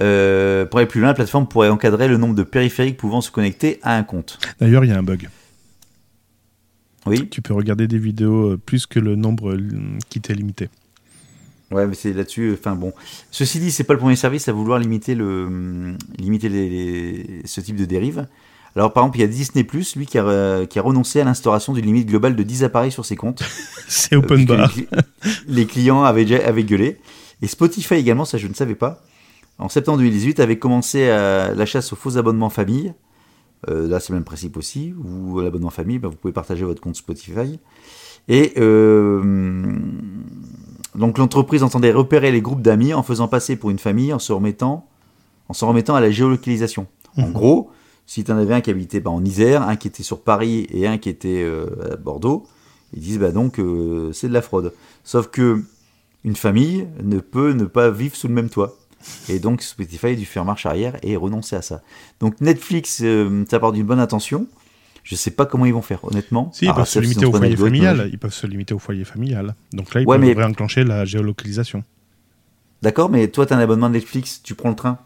Euh, pour aller plus loin, la plateforme pourrait encadrer le nombre de périphériques pouvant se connecter à un compte. D'ailleurs, il y a un bug. Oui, Tu peux regarder des vidéos euh, plus que le nombre euh, qui t'est limité. Ouais, mais c'est là-dessus. Enfin bon. Ceci dit, c'est pas le premier service à vouloir limiter le, hum, limiter les, les- ce type de dérive. Alors par exemple, il y a Disney lui qui a, euh, qui a renoncé à l'instauration d'une limite globale de 10 appareils sur ses comptes. C'est open Euh, bar. Les, cli- les clients avaient déjà avaient gueulé. Et Spotify également, ça je ne savais pas. En septembre 2018, avait commencé à la chasse aux faux abonnements famille. Euh, là, c'est le même principe aussi. Ou l'abonnement famille, bah, vous pouvez partager votre compte Spotify. Et euh, donc l'entreprise entendait repérer les groupes d'amis en faisant passer pour une famille en se remettant, en se remettant à la géolocalisation. En Mhm. gros, si tu en avais un qui habitait bah, en Isère, un qui était sur Paris et un qui était euh, à Bordeaux, ils disent bah donc euh, c'est de la fraude. Sauf que une famille ne peut ne pas vivre sous le même toit. Et donc Spotify a dû faire marche arrière et renoncer à ça. Donc Netflix, euh, ça part d'une bonne intention. Je sais pas comment ils vont faire, honnêtement. Si, ils Ah, peuvent se limiter au foyer familial. Ils peuvent se limiter au foyer familial. Donc là, ils Ouais, peuvent mais- réenclencher la géolocalisation. D'accord, mais toi, tu as un abonnement de Netflix, tu prends le train.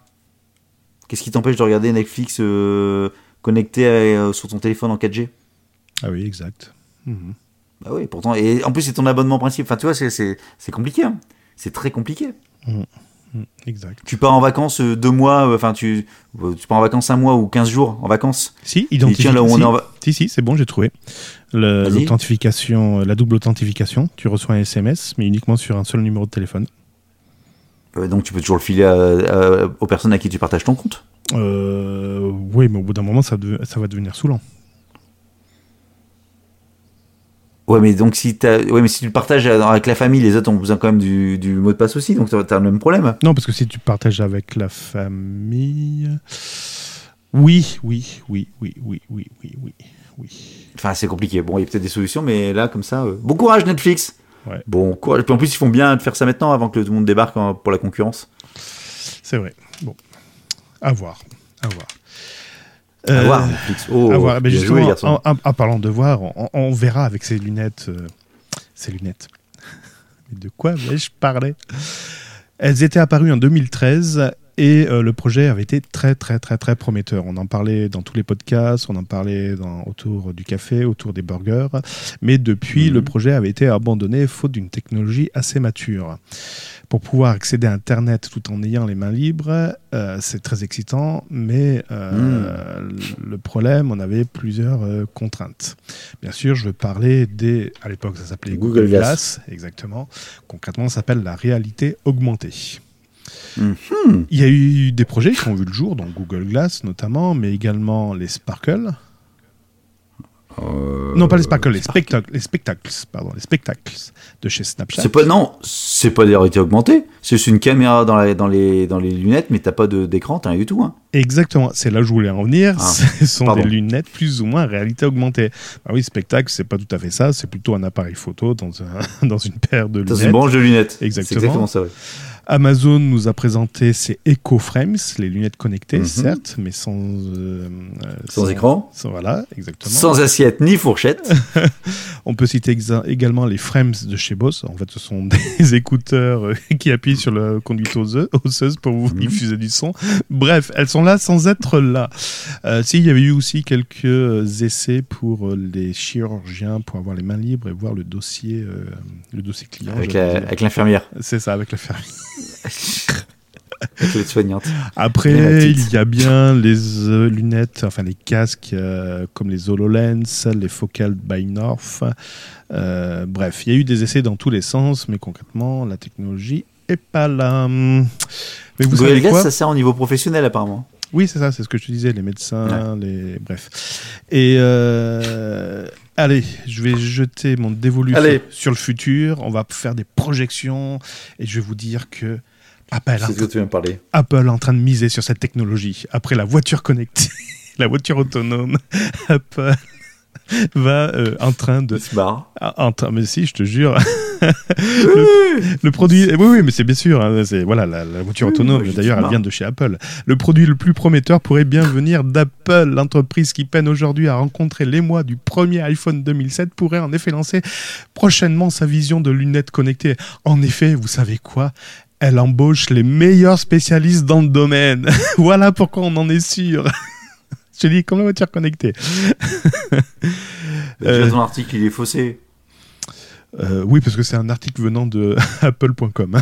Qu'est-ce qui t'empêche de regarder Netflix euh, connecté euh, sur ton téléphone en 4G Ah oui, exact. Bah oui, pourtant. Et en plus, c'est ton abonnement principal. Enfin, tu vois, c'est compliqué. hein. C'est très compliqué. Mhm, Exact. Tu pars en vacances euh, deux mois, euh, enfin, tu, euh, tu pars en vacances un mois ou 15 jours en vacances? Si, identification. tiens, là où on est en va- Si, si, c'est bon, j'ai trouvé. L'authentification, la double authentification, tu reçois un SMS, mais uniquement sur un seul numéro de téléphone. Euh, donc, tu peux toujours le filer à- à- aux personnes à qui tu partages ton compte? Euh, oui, mais au bout d'un moment, ça, de- ça va devenir saoulant. Ouais, mais donc si. Ouais, mais si tu le partages avec la famille, les autres ont besoin quand même du, mot de passe aussi, donc tu as le même problème. Non, parce que si tu partages avec la famille. Oui, oui, oui, oui, oui, oui, oui, oui. oui. Enfin, c'est compliqué. Bon, il y a peut-être des solutions, mais là, comme ça. Euh, bon courage, Netflix ouais. Bon courage. Puis en plus, ils font bien de faire ça maintenant avant que tout le monde débarque hein, pour la concurrence. C'est vrai. Bon. À voir. À voir. À Euh, voir Netflix. Oh, à voir. Eh ben, bien justement, joué, en, en- en parlant de voir, on, on verra avec ces lunettes. euh, ces lunettes. Mais de quoi vais-je parler? Elles étaient apparues en 2013 et euh, le projet avait été très très très très prometteur. On en parlait dans tous les podcasts, on en parlait dans, autour du café, autour des burgers, mais depuis Mhm. le projet avait été abandonné faute d'une technologie assez mature. Pour pouvoir accéder à Internet tout en ayant les mains libres, euh, c'est très excitant, mais euh, le problème, on avait plusieurs contraintes. Bien sûr, je veux parler des. À l'époque, ça s'appelait Google Google, Glass. Glass. exactement. Concrètement, ça s'appelle la réalité augmentée. Mhm. Il y a eu des projets qui ont vu le jour, donc Google Glass notamment, mais également les Sparkle. Euh, non, pas les Sparkle, les spectacles, les spectacles, pardon, les spectacles de chez Snapchat. C'est pas non, c'est pas des réalités augmentées. C'est juste une caméra dans, la, dans, les, dans les lunettes, mais t'as pas d'écran, t'as rien du tout. Hein. Exactement, c'est là où je voulais en venir. Ah, Ce sont pardon. des lunettes plus ou moins réalité augmentée. Bah oui, spectacle, c'est pas tout à fait ça. C'est plutôt un appareil photo dans, un, dans une paire de T'as une lunettes. branche de lunettes. Exactement. C'est exactement ça. ouais. Amazon nous a présenté ses Echo Frames, les lunettes connectées, Mhm. certes, mais sans euh, euh, Sans écran, sans- voilà, exactement. sans assiette ni fourchette. On peut citer également les Frames de chez Boss. En fait, ce sont des écouteurs euh, qui appuient sur la conduite osseuse pour vous Mhm. diffuser du son. Bref, elles sont là sans être là. Euh, si, il y avait eu aussi quelques essais pour les chirurgiens pour avoir les mains libres et voir le dossier, euh, le dossier client. Avec l'infirmière, C'est ça, avec ferme. avec les soignantes. Après, il y a bien les euh, lunettes, enfin les casques euh, comme les HoloLens, les Focal by North. Euh, bref, il y a eu des essais dans tous les sens, mais concrètement, la technologie est pas là. Mais vous Google savez Glass, quoi? ça sert au niveau professionnel apparemment. Oui, c'est ça, c'est ce que je te disais, les médecins, les bref. Et euh, allez, je vais jeter mon dévolu Allez. sur, le futur. On va faire des projections et je vais vous dire que Apple, C'est ce que tu viens de parler. Apple est en train de miser sur cette technologie. Après la voiture connectée, la voiture autonome, Apple va euh, en train de Il se barre. en train- mais si, je te jure. le, le produit, oui, oui, mais c'est bien sûr. hein, c'est voilà, la, la voiture Oui, autonome. D'ailleurs, elle vient de chez Apple. Le produit le plus prometteur pourrait bien venir d'Apple. L'entreprise qui peine aujourd'hui à rencontrer l'émoi du premier iPhone 2007 pourrait en effet lancer prochainement sa vision de lunettes connectées. En effet, vous savez quoi? Elle embauche les meilleurs spécialistes dans le domaine. voilà pourquoi on en est sûr. Je te dis comme la voiture connectée. Déjà, Euh. ton article, il est faussé. Euh, oui, parce que c'est un article venant de apple.com.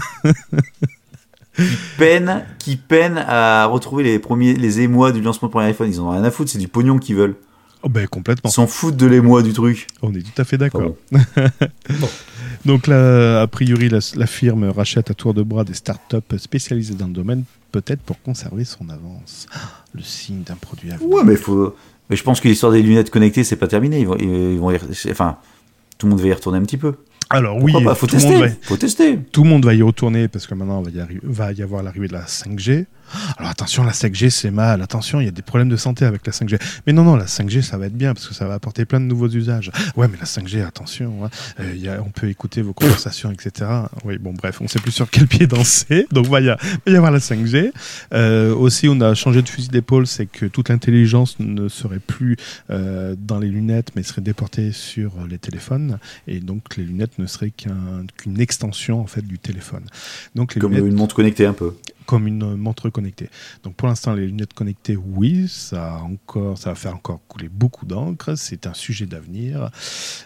Peine, qui peine à retrouver les premiers, les émois du lancement du premier iPhone. Ils en ont rien à foutre, c'est du pognon qu'ils veulent. Oh ben complètement. Ils s'en foutent de l'émoi du truc. On est tout à fait d'accord. Donc là, a priori, la, la firme rachète à tour de bras des startups spécialisées dans le domaine, peut-être pour conserver son avance. Le signe d'un produit à venir. Ouais, mais faut. Mais je pense que l'histoire des lunettes connectées, c'est pas terminé. Ils vont, ils vont y- Enfin, tout le monde va y retourner un petit peu. Alors oui, pas? Faut tout, le monde tester. va, Faut tester. tout le monde va y retourner parce que maintenant, il va y, va y avoir l'arrivée de la 5G. Alors attention, la 5G, c'est mal. Attention, il y a des problèmes de santé avec la 5G. Mais non, non, la 5G, ça va être bien parce que ça va apporter plein de nouveaux usages. Ouais, mais la 5G, attention, hein, euh, il y a- on peut écouter vos conversations, etc. Oui, bon, bref, on sait plus sur quel pied danser. Donc, il va y, avoir la 5G. Euh, aussi, on a changé de fusil d'épaule, c'est que toute l'intelligence ne serait plus euh, dans les lunettes, mais serait déportée sur les téléphones. Et donc, les lunettes ne seraient qu'un- qu'une extension, en fait, du téléphone. Donc, les Comme lunettes une montre connectée un peu. Comme une euh, montre connectée. Donc pour l'instant, les lunettes connectées, oui, ça, a encore, ça va faire encore couler beaucoup d'encre. C'est un sujet d'avenir.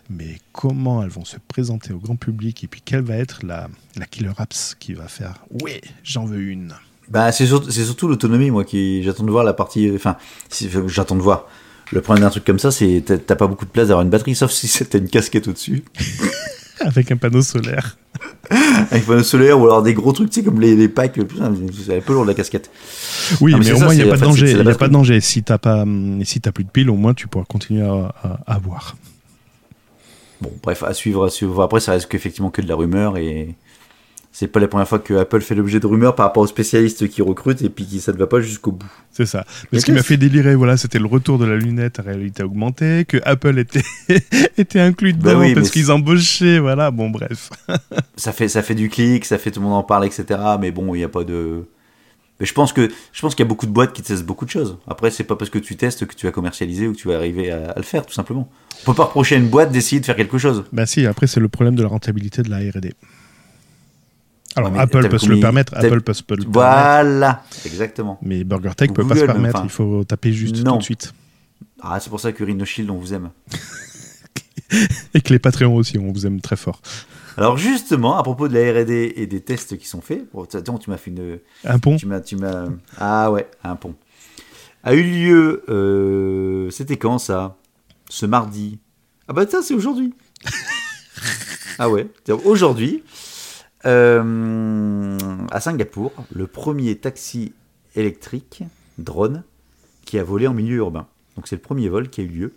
Mais comment elles vont se présenter au grand public et puis quelle va être la, la killer apps qui va faire Oui, j'en veux une. Bah, c'est surtout, l'autonomie, moi, qui j'attends de voir la partie. Enfin, si- j'attends de voir. Le problème d'un truc comme ça, c'est t'as- t'as pas beaucoup de place d'avoir une batterie, sauf si t'as une casquette au-dessus, Avec un panneau solaire. avec panneau solaire ou alors des gros trucs, tu sais, comme les, les packs. C'est un peu lourd la casquette. Oui, Non, mais au ça, moins, il n'y a pas de danger. Il n'y a pas de batterie. danger. Si tu hum, si t'as plus de piles, au moins, tu pourras continuer à, à, à voir. Bon, bref, à suivre, à suivre. Après, ça reste effectivement que de la rumeur et c'est pas la première fois que Apple fait l'objet de rumeurs par rapport aux spécialistes qui recrutent et puis qui ça ne va pas jusqu'au bout. C'est ça. Mais ce qui m'a fait délirer, voilà, c'était le retour de la lunette à réalité augmentée, que Apple était, était inclus dedans Bah oui, parce qu'ils embauchaient, voilà, bon bref. Ça fait, ça fait du clic, ça fait tout le monde en parle, etc. Mais bon, il n'y a pas de. Mais je pense que je pense qu'il y a beaucoup de boîtes qui testent beaucoup de choses. Après, c'est pas parce que tu testes que tu vas commercialiser ou que tu vas arriver à, à le faire, tout simplement. On peut pas reprocher à une boîte d'essayer de faire quelque chose. Bah si, après c'est le problème de la rentabilité de la R&D. Alors Ouais, Apple peut se le permettre, Apple peut se le permettre, Voilà, exactement. mais Burger Tech Ou peut pas se permettre, enfin. il faut taper juste Non. tout de suite. Ah, c'est pour ça que Rhino Shield, on vous aime. Et que les Patreons aussi, on vous aime très fort. Alors justement, à propos de la R&D et des tests qui sont faits, bon, attends, tu m'as fait une, Un pont tu m'as, tu m'as, ah ouais, un pont, a eu lieu, euh, c'était quand ça? Ce mardi. Ah bah ça c'est aujourd'hui. ah ouais, c'est aujourd'hui, euh, à Singapour, le premier taxi électrique drone qui a volé en milieu urbain. Donc c'est le premier vol qui a eu lieu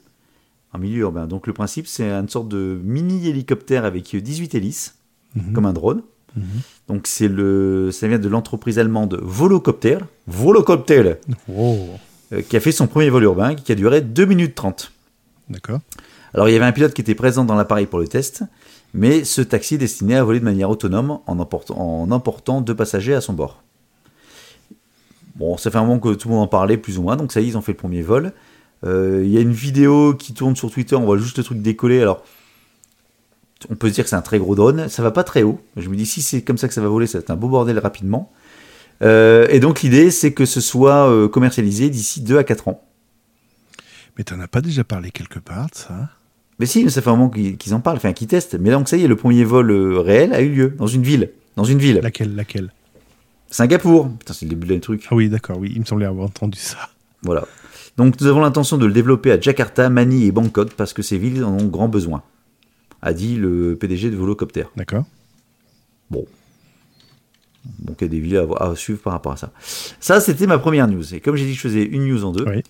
en milieu urbain. Donc le principe c'est une sorte de mini hélicoptère avec 18 hélices Mhm. comme un drone. Mhm. Donc c'est le, ça vient de l'entreprise allemande Volocopter, Volocopter, euh, qui a fait son premier vol urbain, qui a duré 2 minutes 30. d'accord. Alors il y avait un pilote qui était présent dans l'appareil pour le test, mais ce taxi est destiné à voler de manière autonome en emportant, deux passagers à son bord. Bon, ça fait un moment que tout le monde en parlait plus ou moins, donc ça y est, ils ont fait le premier vol. Euh, Il y a une vidéo qui tourne sur Twitter, on voit juste le truc décoller. Alors, on peut se dire que c'est un très gros drone, ça va pas très haut. Je me dis, si c'est comme ça que ça va voler, ça va être un beau bordel rapidement. Euh, et donc l'idée, c'est que ce soit euh, commercialisé d'ici 2 à 4 ans. Mais t'en as pas déjà parlé quelque part, ça? Mais si, ça fait un moment qu'ils en parlent, enfin qu'ils testent. Mais donc ça y est, le premier vol euh, réel a eu lieu dans une ville. Dans une ville. Laquelle Laquelle? Singapour. Putain, c'est le début d'un truc. Ah oui, d'accord, oui, il me semblait avoir entendu ça. Voilà. Donc nous avons l'intention de le développer à Jakarta, Manille et Bangkok parce que ces villes en ont grand besoin, a dit le PDG de Volocopter. D'accord Bon. Donc il y a des villes à, à suivre par rapport à ça. Ça, c'était ma première news. Et comme j'ai dit que je faisais une news en deux, Oui.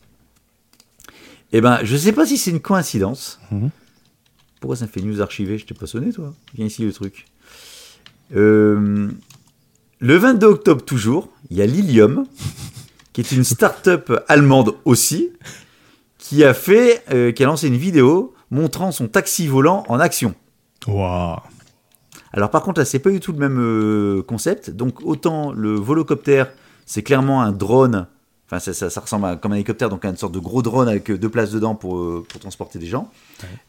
Eh ben, je sais pas si c'est une coïncidence. Mhm. Pourquoi ça me fait news archivée? Je t'ai pas sonné, toi Viens ici le truc. Euh, le 22 octobre, toujours, il y a Lilium, qui est une start-up allemande aussi, qui a fait, euh, qui a lancé une vidéo montrant son taxi volant en action. Waouh Alors par contre là c'est pas du tout le même euh, concept. Donc autant le volocoptère c'est clairement un drone. Enfin ça, ça- ça ressemble à, comme un hélicoptère donc à une sorte de gros drone avec euh, deux places dedans pour, euh, pour transporter des gens.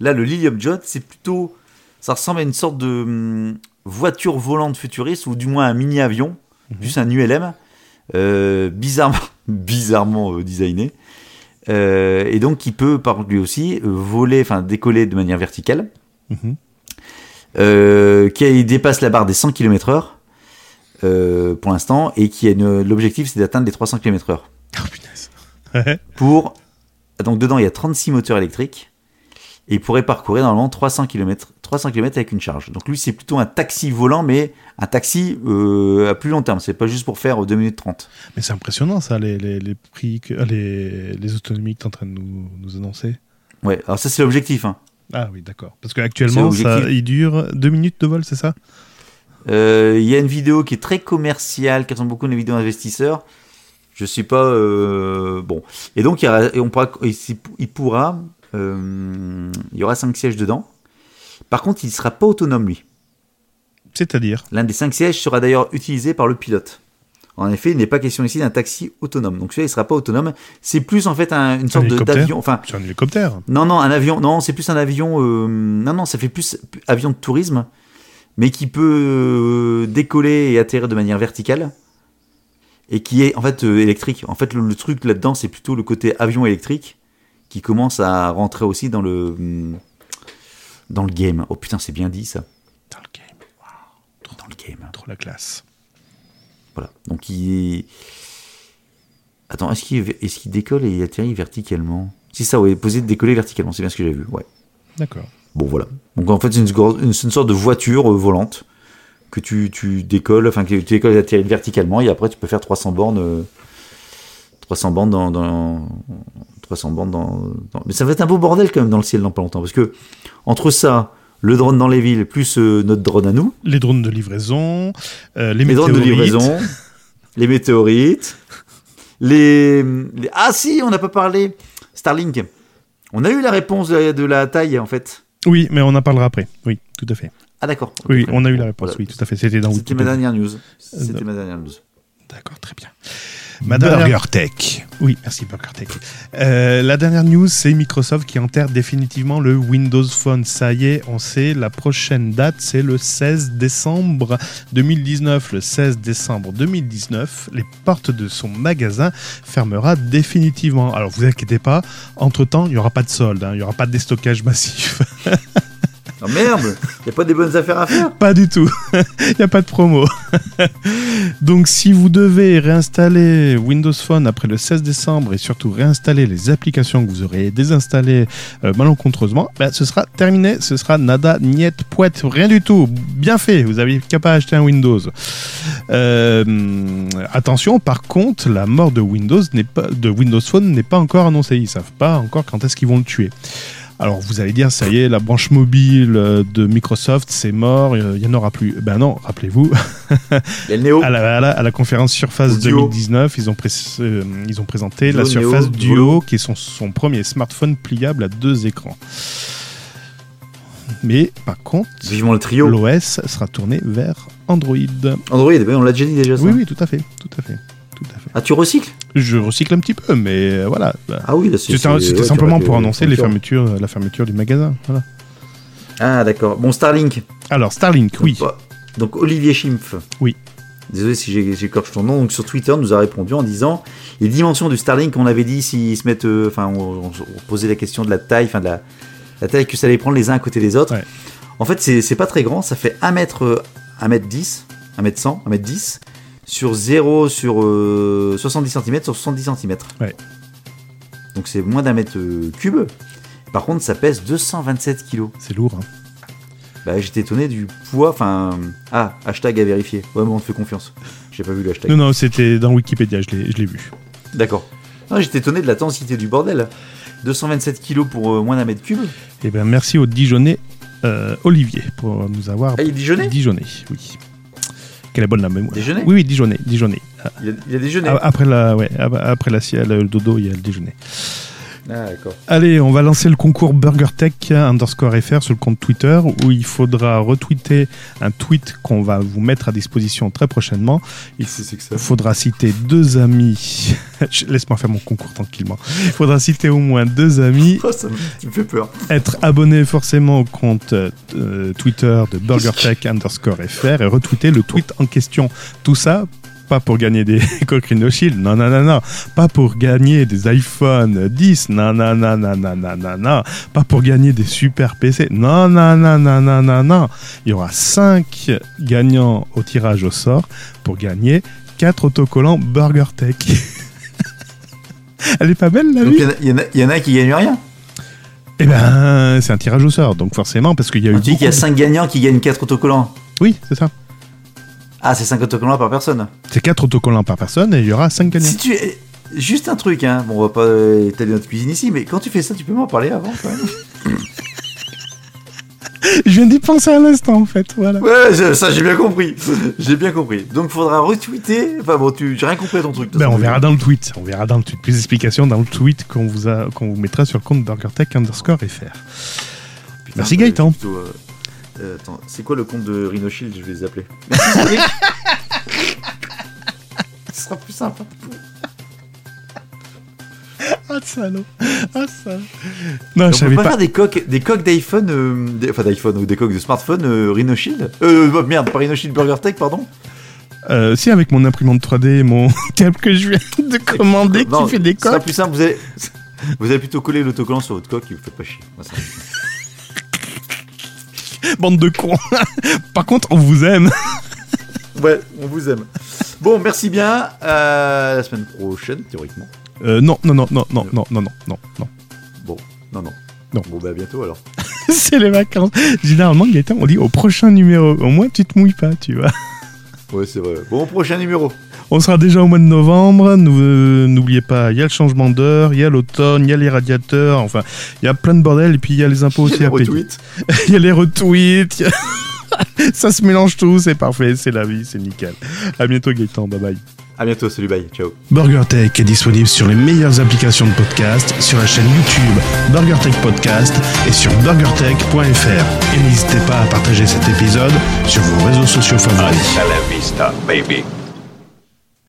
Là le Lilium Jet c'est plutôt ça ressemble à une sorte de hum, voiture volante futuriste ou du moins un mini avion, juste un ULM euh, bizarrement bizarrement designé. Euh, et donc qui peut par lui aussi voler, enfin décoller de manière verticale Mhm. euh, qui dépasse la barre des 100 km/h pour l'instant et qui a l'objectif c'est d'atteindre les 300 km/h. Oh punaise. Ouais. Pour donc dedans il y a 36 moteurs électriques et il pourrait parcourir normalement 300 km 300 km avec une charge. Donc lui c'est plutôt un taxi volant mais un taxi euh, à plus long terme, c'est pas juste pour faire 2 minutes 30. Mais c'est impressionnant ça, les, les, les prix, que, euh, les, les autonomies que tu es en train de nous, nous annoncer. Ouais, alors ça c'est l'objectif hein. Ah oui, d'accord. Parce qu'actuellement, il dure deux minutes de vol, c'est ça? Euh, Il y a une vidéo qui est très commerciale, qui ressemble beaucoup à une vidéo d'investisseurs. Je suis pas euh, bon. Et donc il, y aura- et on pourra, il pourra, euh, il y aura cinq sièges dedans. Par contre, il sera pas autonome lui. C'est-à-dire? L'un des cinq sièges sera d'ailleurs utilisé par le pilote. En effet, il n'est pas question ici d'un taxi autonome. Donc celui-là, il sera pas autonome. C'est plus en fait un- une sorte d'avion. Enfin, C'est un hélicoptère. non, non, un avion. Non, c'est plus un avion. euh, non, non, ça fait plus avion de tourisme, mais qui peut euh, décoller et atterrir de manière verticale et qui est en fait euh, électrique. En fait, le, le truc là-dedans, c'est plutôt le côté avion électrique qui commence à rentrer aussi dans le hum, dans le game. Oh putain, c'est bien dit ça. Dans le game. Dans le game. Trop la classe. Voilà. Donc il est... Attends, est-ce qu'il est qu'il décolle et il atterrit verticalement? C'est ça, ouais, posé de décoller verticalement, c'est bien ce que j'ai vu. Ouais. D'accord. Bon, voilà. Donc en fait, c'est une, gro- une- c'est une sorte de voiture euh, volante que tu, tu décolles, enfin que tu décolles verticalement, et après tu peux faire 300 bornes, euh, 300 bornes dans, dans 300 bornes dans, dans- Mais ça va être un beau bordel quand même dans le ciel dans pas longtemps, parce que entre ça, le drone dans les villes, plus euh, notre drone à nous, Les drones de livraison, euh, les, les drones de livraison, les météorites, les, les- Ah si, on n'a pas parlé Starlink. On a eu la réponse de, de la taille en fait. Oui, mais on en parlera après. Oui, tout à fait. Ah d'accord. Oui, on a eu la réponse. voilà. Oui, tout à fait. C'était dans C'était ma dernière news. C'était Euh, ma dernière news. D'accord, très bien. Ma dernière... Tech. Oui, merci Burger Tech. Euh, la dernière news, c'est Microsoft qui enterre définitivement le Windows Phone. Ça y est, on sait, la prochaine date, c'est le 16 décembre 2019. Le 16 décembre 2019, les portes de son magasin fermera définitivement. Alors, vous inquiétez pas, entre-temps, il n'y aura pas de solde, hein, il n'y aura pas de déstockage massif. Oh merde Y a pas des bonnes affaires à faire Pas du tout. Il n'y a pas de promo. Donc si vous devez réinstaller Windows Phone après le 16 décembre et surtout réinstaller les applications que vous aurez désinstallées euh, malencontreusement, ben, ce sera terminé. Ce sera nada, niet, poète, rien du tout. Bien fait. Vous avez qu'à pas acheter un Windows. Euh, attention, par contre, la mort de Windows pas de Windows Phone n'est pas encore annoncée. Ils savent pas encore quand est-ce qu'ils vont le tuer. Alors vous allez dire, ça y est, la branche mobile euh, de Microsoft, c'est mort, euh, il n'y en aura plus. Ben non, rappelez-vous, à la, à la- à la conférence Surface Ou Duo. 2019, ils ont, pré- euh, ils ont présenté Duo, la Surface Neo, Duo, qui est son, son premier smartphone pliable à deux écrans. Mais par contre, Vivement le trio. l'OS sera tourné vers Android. Android, oui, on l'a déjà dit déjà ça. Oui, oui, tout à fait, tout à fait, tout à fait. Ah, tu recycles? Je recycle un petit peu, mais euh, voilà. Ah oui, C'était ouais, simplement pour annoncer les fermetures, la fermeture du magasin. Voilà. Ah d'accord. Bon, Starlink. Alors, Starlink, oui. Donc, bah, Donc Olivier Schimpf. Oui. désolé si j'ai- j'écorche ton nom, donc sur Twitter nous a répondu en disant les dimensions du Starlink, on avait dit s'ils se mettent, euh, enfin, on, on- on posait la question de la taille, enfin de la, la taille que ça allait prendre les uns à côté des autres. Ouais. En fait, c'est pas très grand, ça fait 1 mètre, euh, 1 mètre 10, 1 mètre 100, 1 mètre 10 sur 0 sur euh, 70 cm sur 70 cm. Ouais. Donc c'est moins d'un mètre euh, cube. Par contre, ça pèse 227 kg. C'est lourd. hein. Bah, j'étais étonné du poids. Enfin, ah, hashtag à vérifier. Ouais, mais on te fait confiance. J'ai pas vu le hashtag. Non, non, c'était dans Wikipédia, je l'ai vu. D'accord. Non, j'étais étonné de la densité du bordel. 227 kilos pour euh, moins d'un mètre cube. Eh bien, merci au Dijonais euh, Olivier pour nous avoir Ah, il déjeunait Dijonais, oui. Quelle est bonne la mémoire. Déjeuner Oui, oui, Dijonais, Dijonais. il a, il a déjeuné. Ah, Après la, ouais, après la sieste, le dodo, il y a le déjeuner. Ah. Allez, on va lancer le concours BurgerTech underscore FR sur le compte Twitter où il faudra retweeter un tweet qu'on va vous mettre à disposition très prochainement. Il faudra citer deux amis. Laisse-moi faire mon concours tranquillement. Il faudra citer au moins deux amis, Oh, ça me, tu me fais peur. être abonné forcément au compte euh, Twitter de BurgerTech underscore FR et retweeter le tweet en question. Tout ça, pas pour gagner des Cocrino Shield, non, non, non, non. Pas pour gagner des iPhone 10, non, non, non, non, non, non, non, non. Pas pour gagner des super PC, non, non, non, non, non, non, non. Il y aura cinq gagnants au tirage au sort pour gagner quatre autocollants BurgerTech. Elle est pas belle la vie il y en a- il y, y en a qui gagnent rien. Eh ben, c'est un tirage au sort, donc forcément, parce qu'il y a eu. On dit qu'il y a beaucoup- 5 gagnants qui gagnent 4 autocollants. Oui, c'est ça. Ah, c'est 5 autocollants par personne. C'est quatre autocollants par personne et il y aura cinq gagnants. Si tu. Juste un truc, hein. Bon, on va pas euh, étaler notre cuisine ici, mais quand tu fais ça, tu peux m'en parler avant quand même. Je viens d'y penser à l'instant, en fait. Voilà. Ouais, ça j'ai bien compris. J'ai bien compris. Donc faudra retweeter. Enfin bon, tu j'ai rien compris à ton truc. Ben, on verra dans le tweet. On verra dans le tweet. Plus d'explications dans le tweet qu'on vous, a, qu'on vous mettra sur le compte BurgerTech underscore FR. Putain, Merci, Gaëtan. plutôt, euh, euh, attends, c'est quoi le compte de Rhino Shield? Je vais les appeler. Ce sera plus sympa. Ah, salaud. Ah, salaud. Non, je savais pas, pas. faire des coques, des coques d'iPhone, euh, des- enfin d'iPhone ou des coques de smartphone euh, Rhino Shield? Euh, oh, merde, pas Rhino Shield Burger Tech, pardon. Euh, si, avec mon imprimante 3D et mon câble que je viens de commander Non, qui fait des Ce sera coques. plus simple, vous allez, vous allez plutôt coller l'autocollant sur votre coque et vous faites pas chier. Moi, ça- Bande de cons. Par contre, on vous aime. Ouais, on vous aime. Bon, merci bien. Euh, la semaine prochaine, théoriquement. Euh, non, non, non, non, non, non, non, non, non, non. Bon, non, non. Non. Bon, bah à bientôt alors. C'est les vacances. Généralement, Gaëtan, on dit au prochain numéro. Au moins, tu te mouilles pas, tu vois. Ouais, c'est vrai. Bon, prochain numéro. On sera déjà au mois de novembre. Euh, N'oubliez pas, il y a le changement d'heure, il y a l'automne, il y a les radiateurs. Enfin, il y a plein de bordel. Et puis, il y a les impôts aussi à payer. Retweet. Il y a les retweets. il y a- Ça se mélange tout. C'est parfait. C'est la vie. C'est nickel. À bientôt, Gaëtan. Bye bye. À bientôt, salut, bye, ciao. BurgerTech est disponible sur les meilleures applications de podcast, sur la chaîne YouTube BurgerTech Podcast et sur burgertech.fr. Et n'hésitez pas à partager cet épisode sur vos réseaux sociaux favoris. Hasta la vista, baby.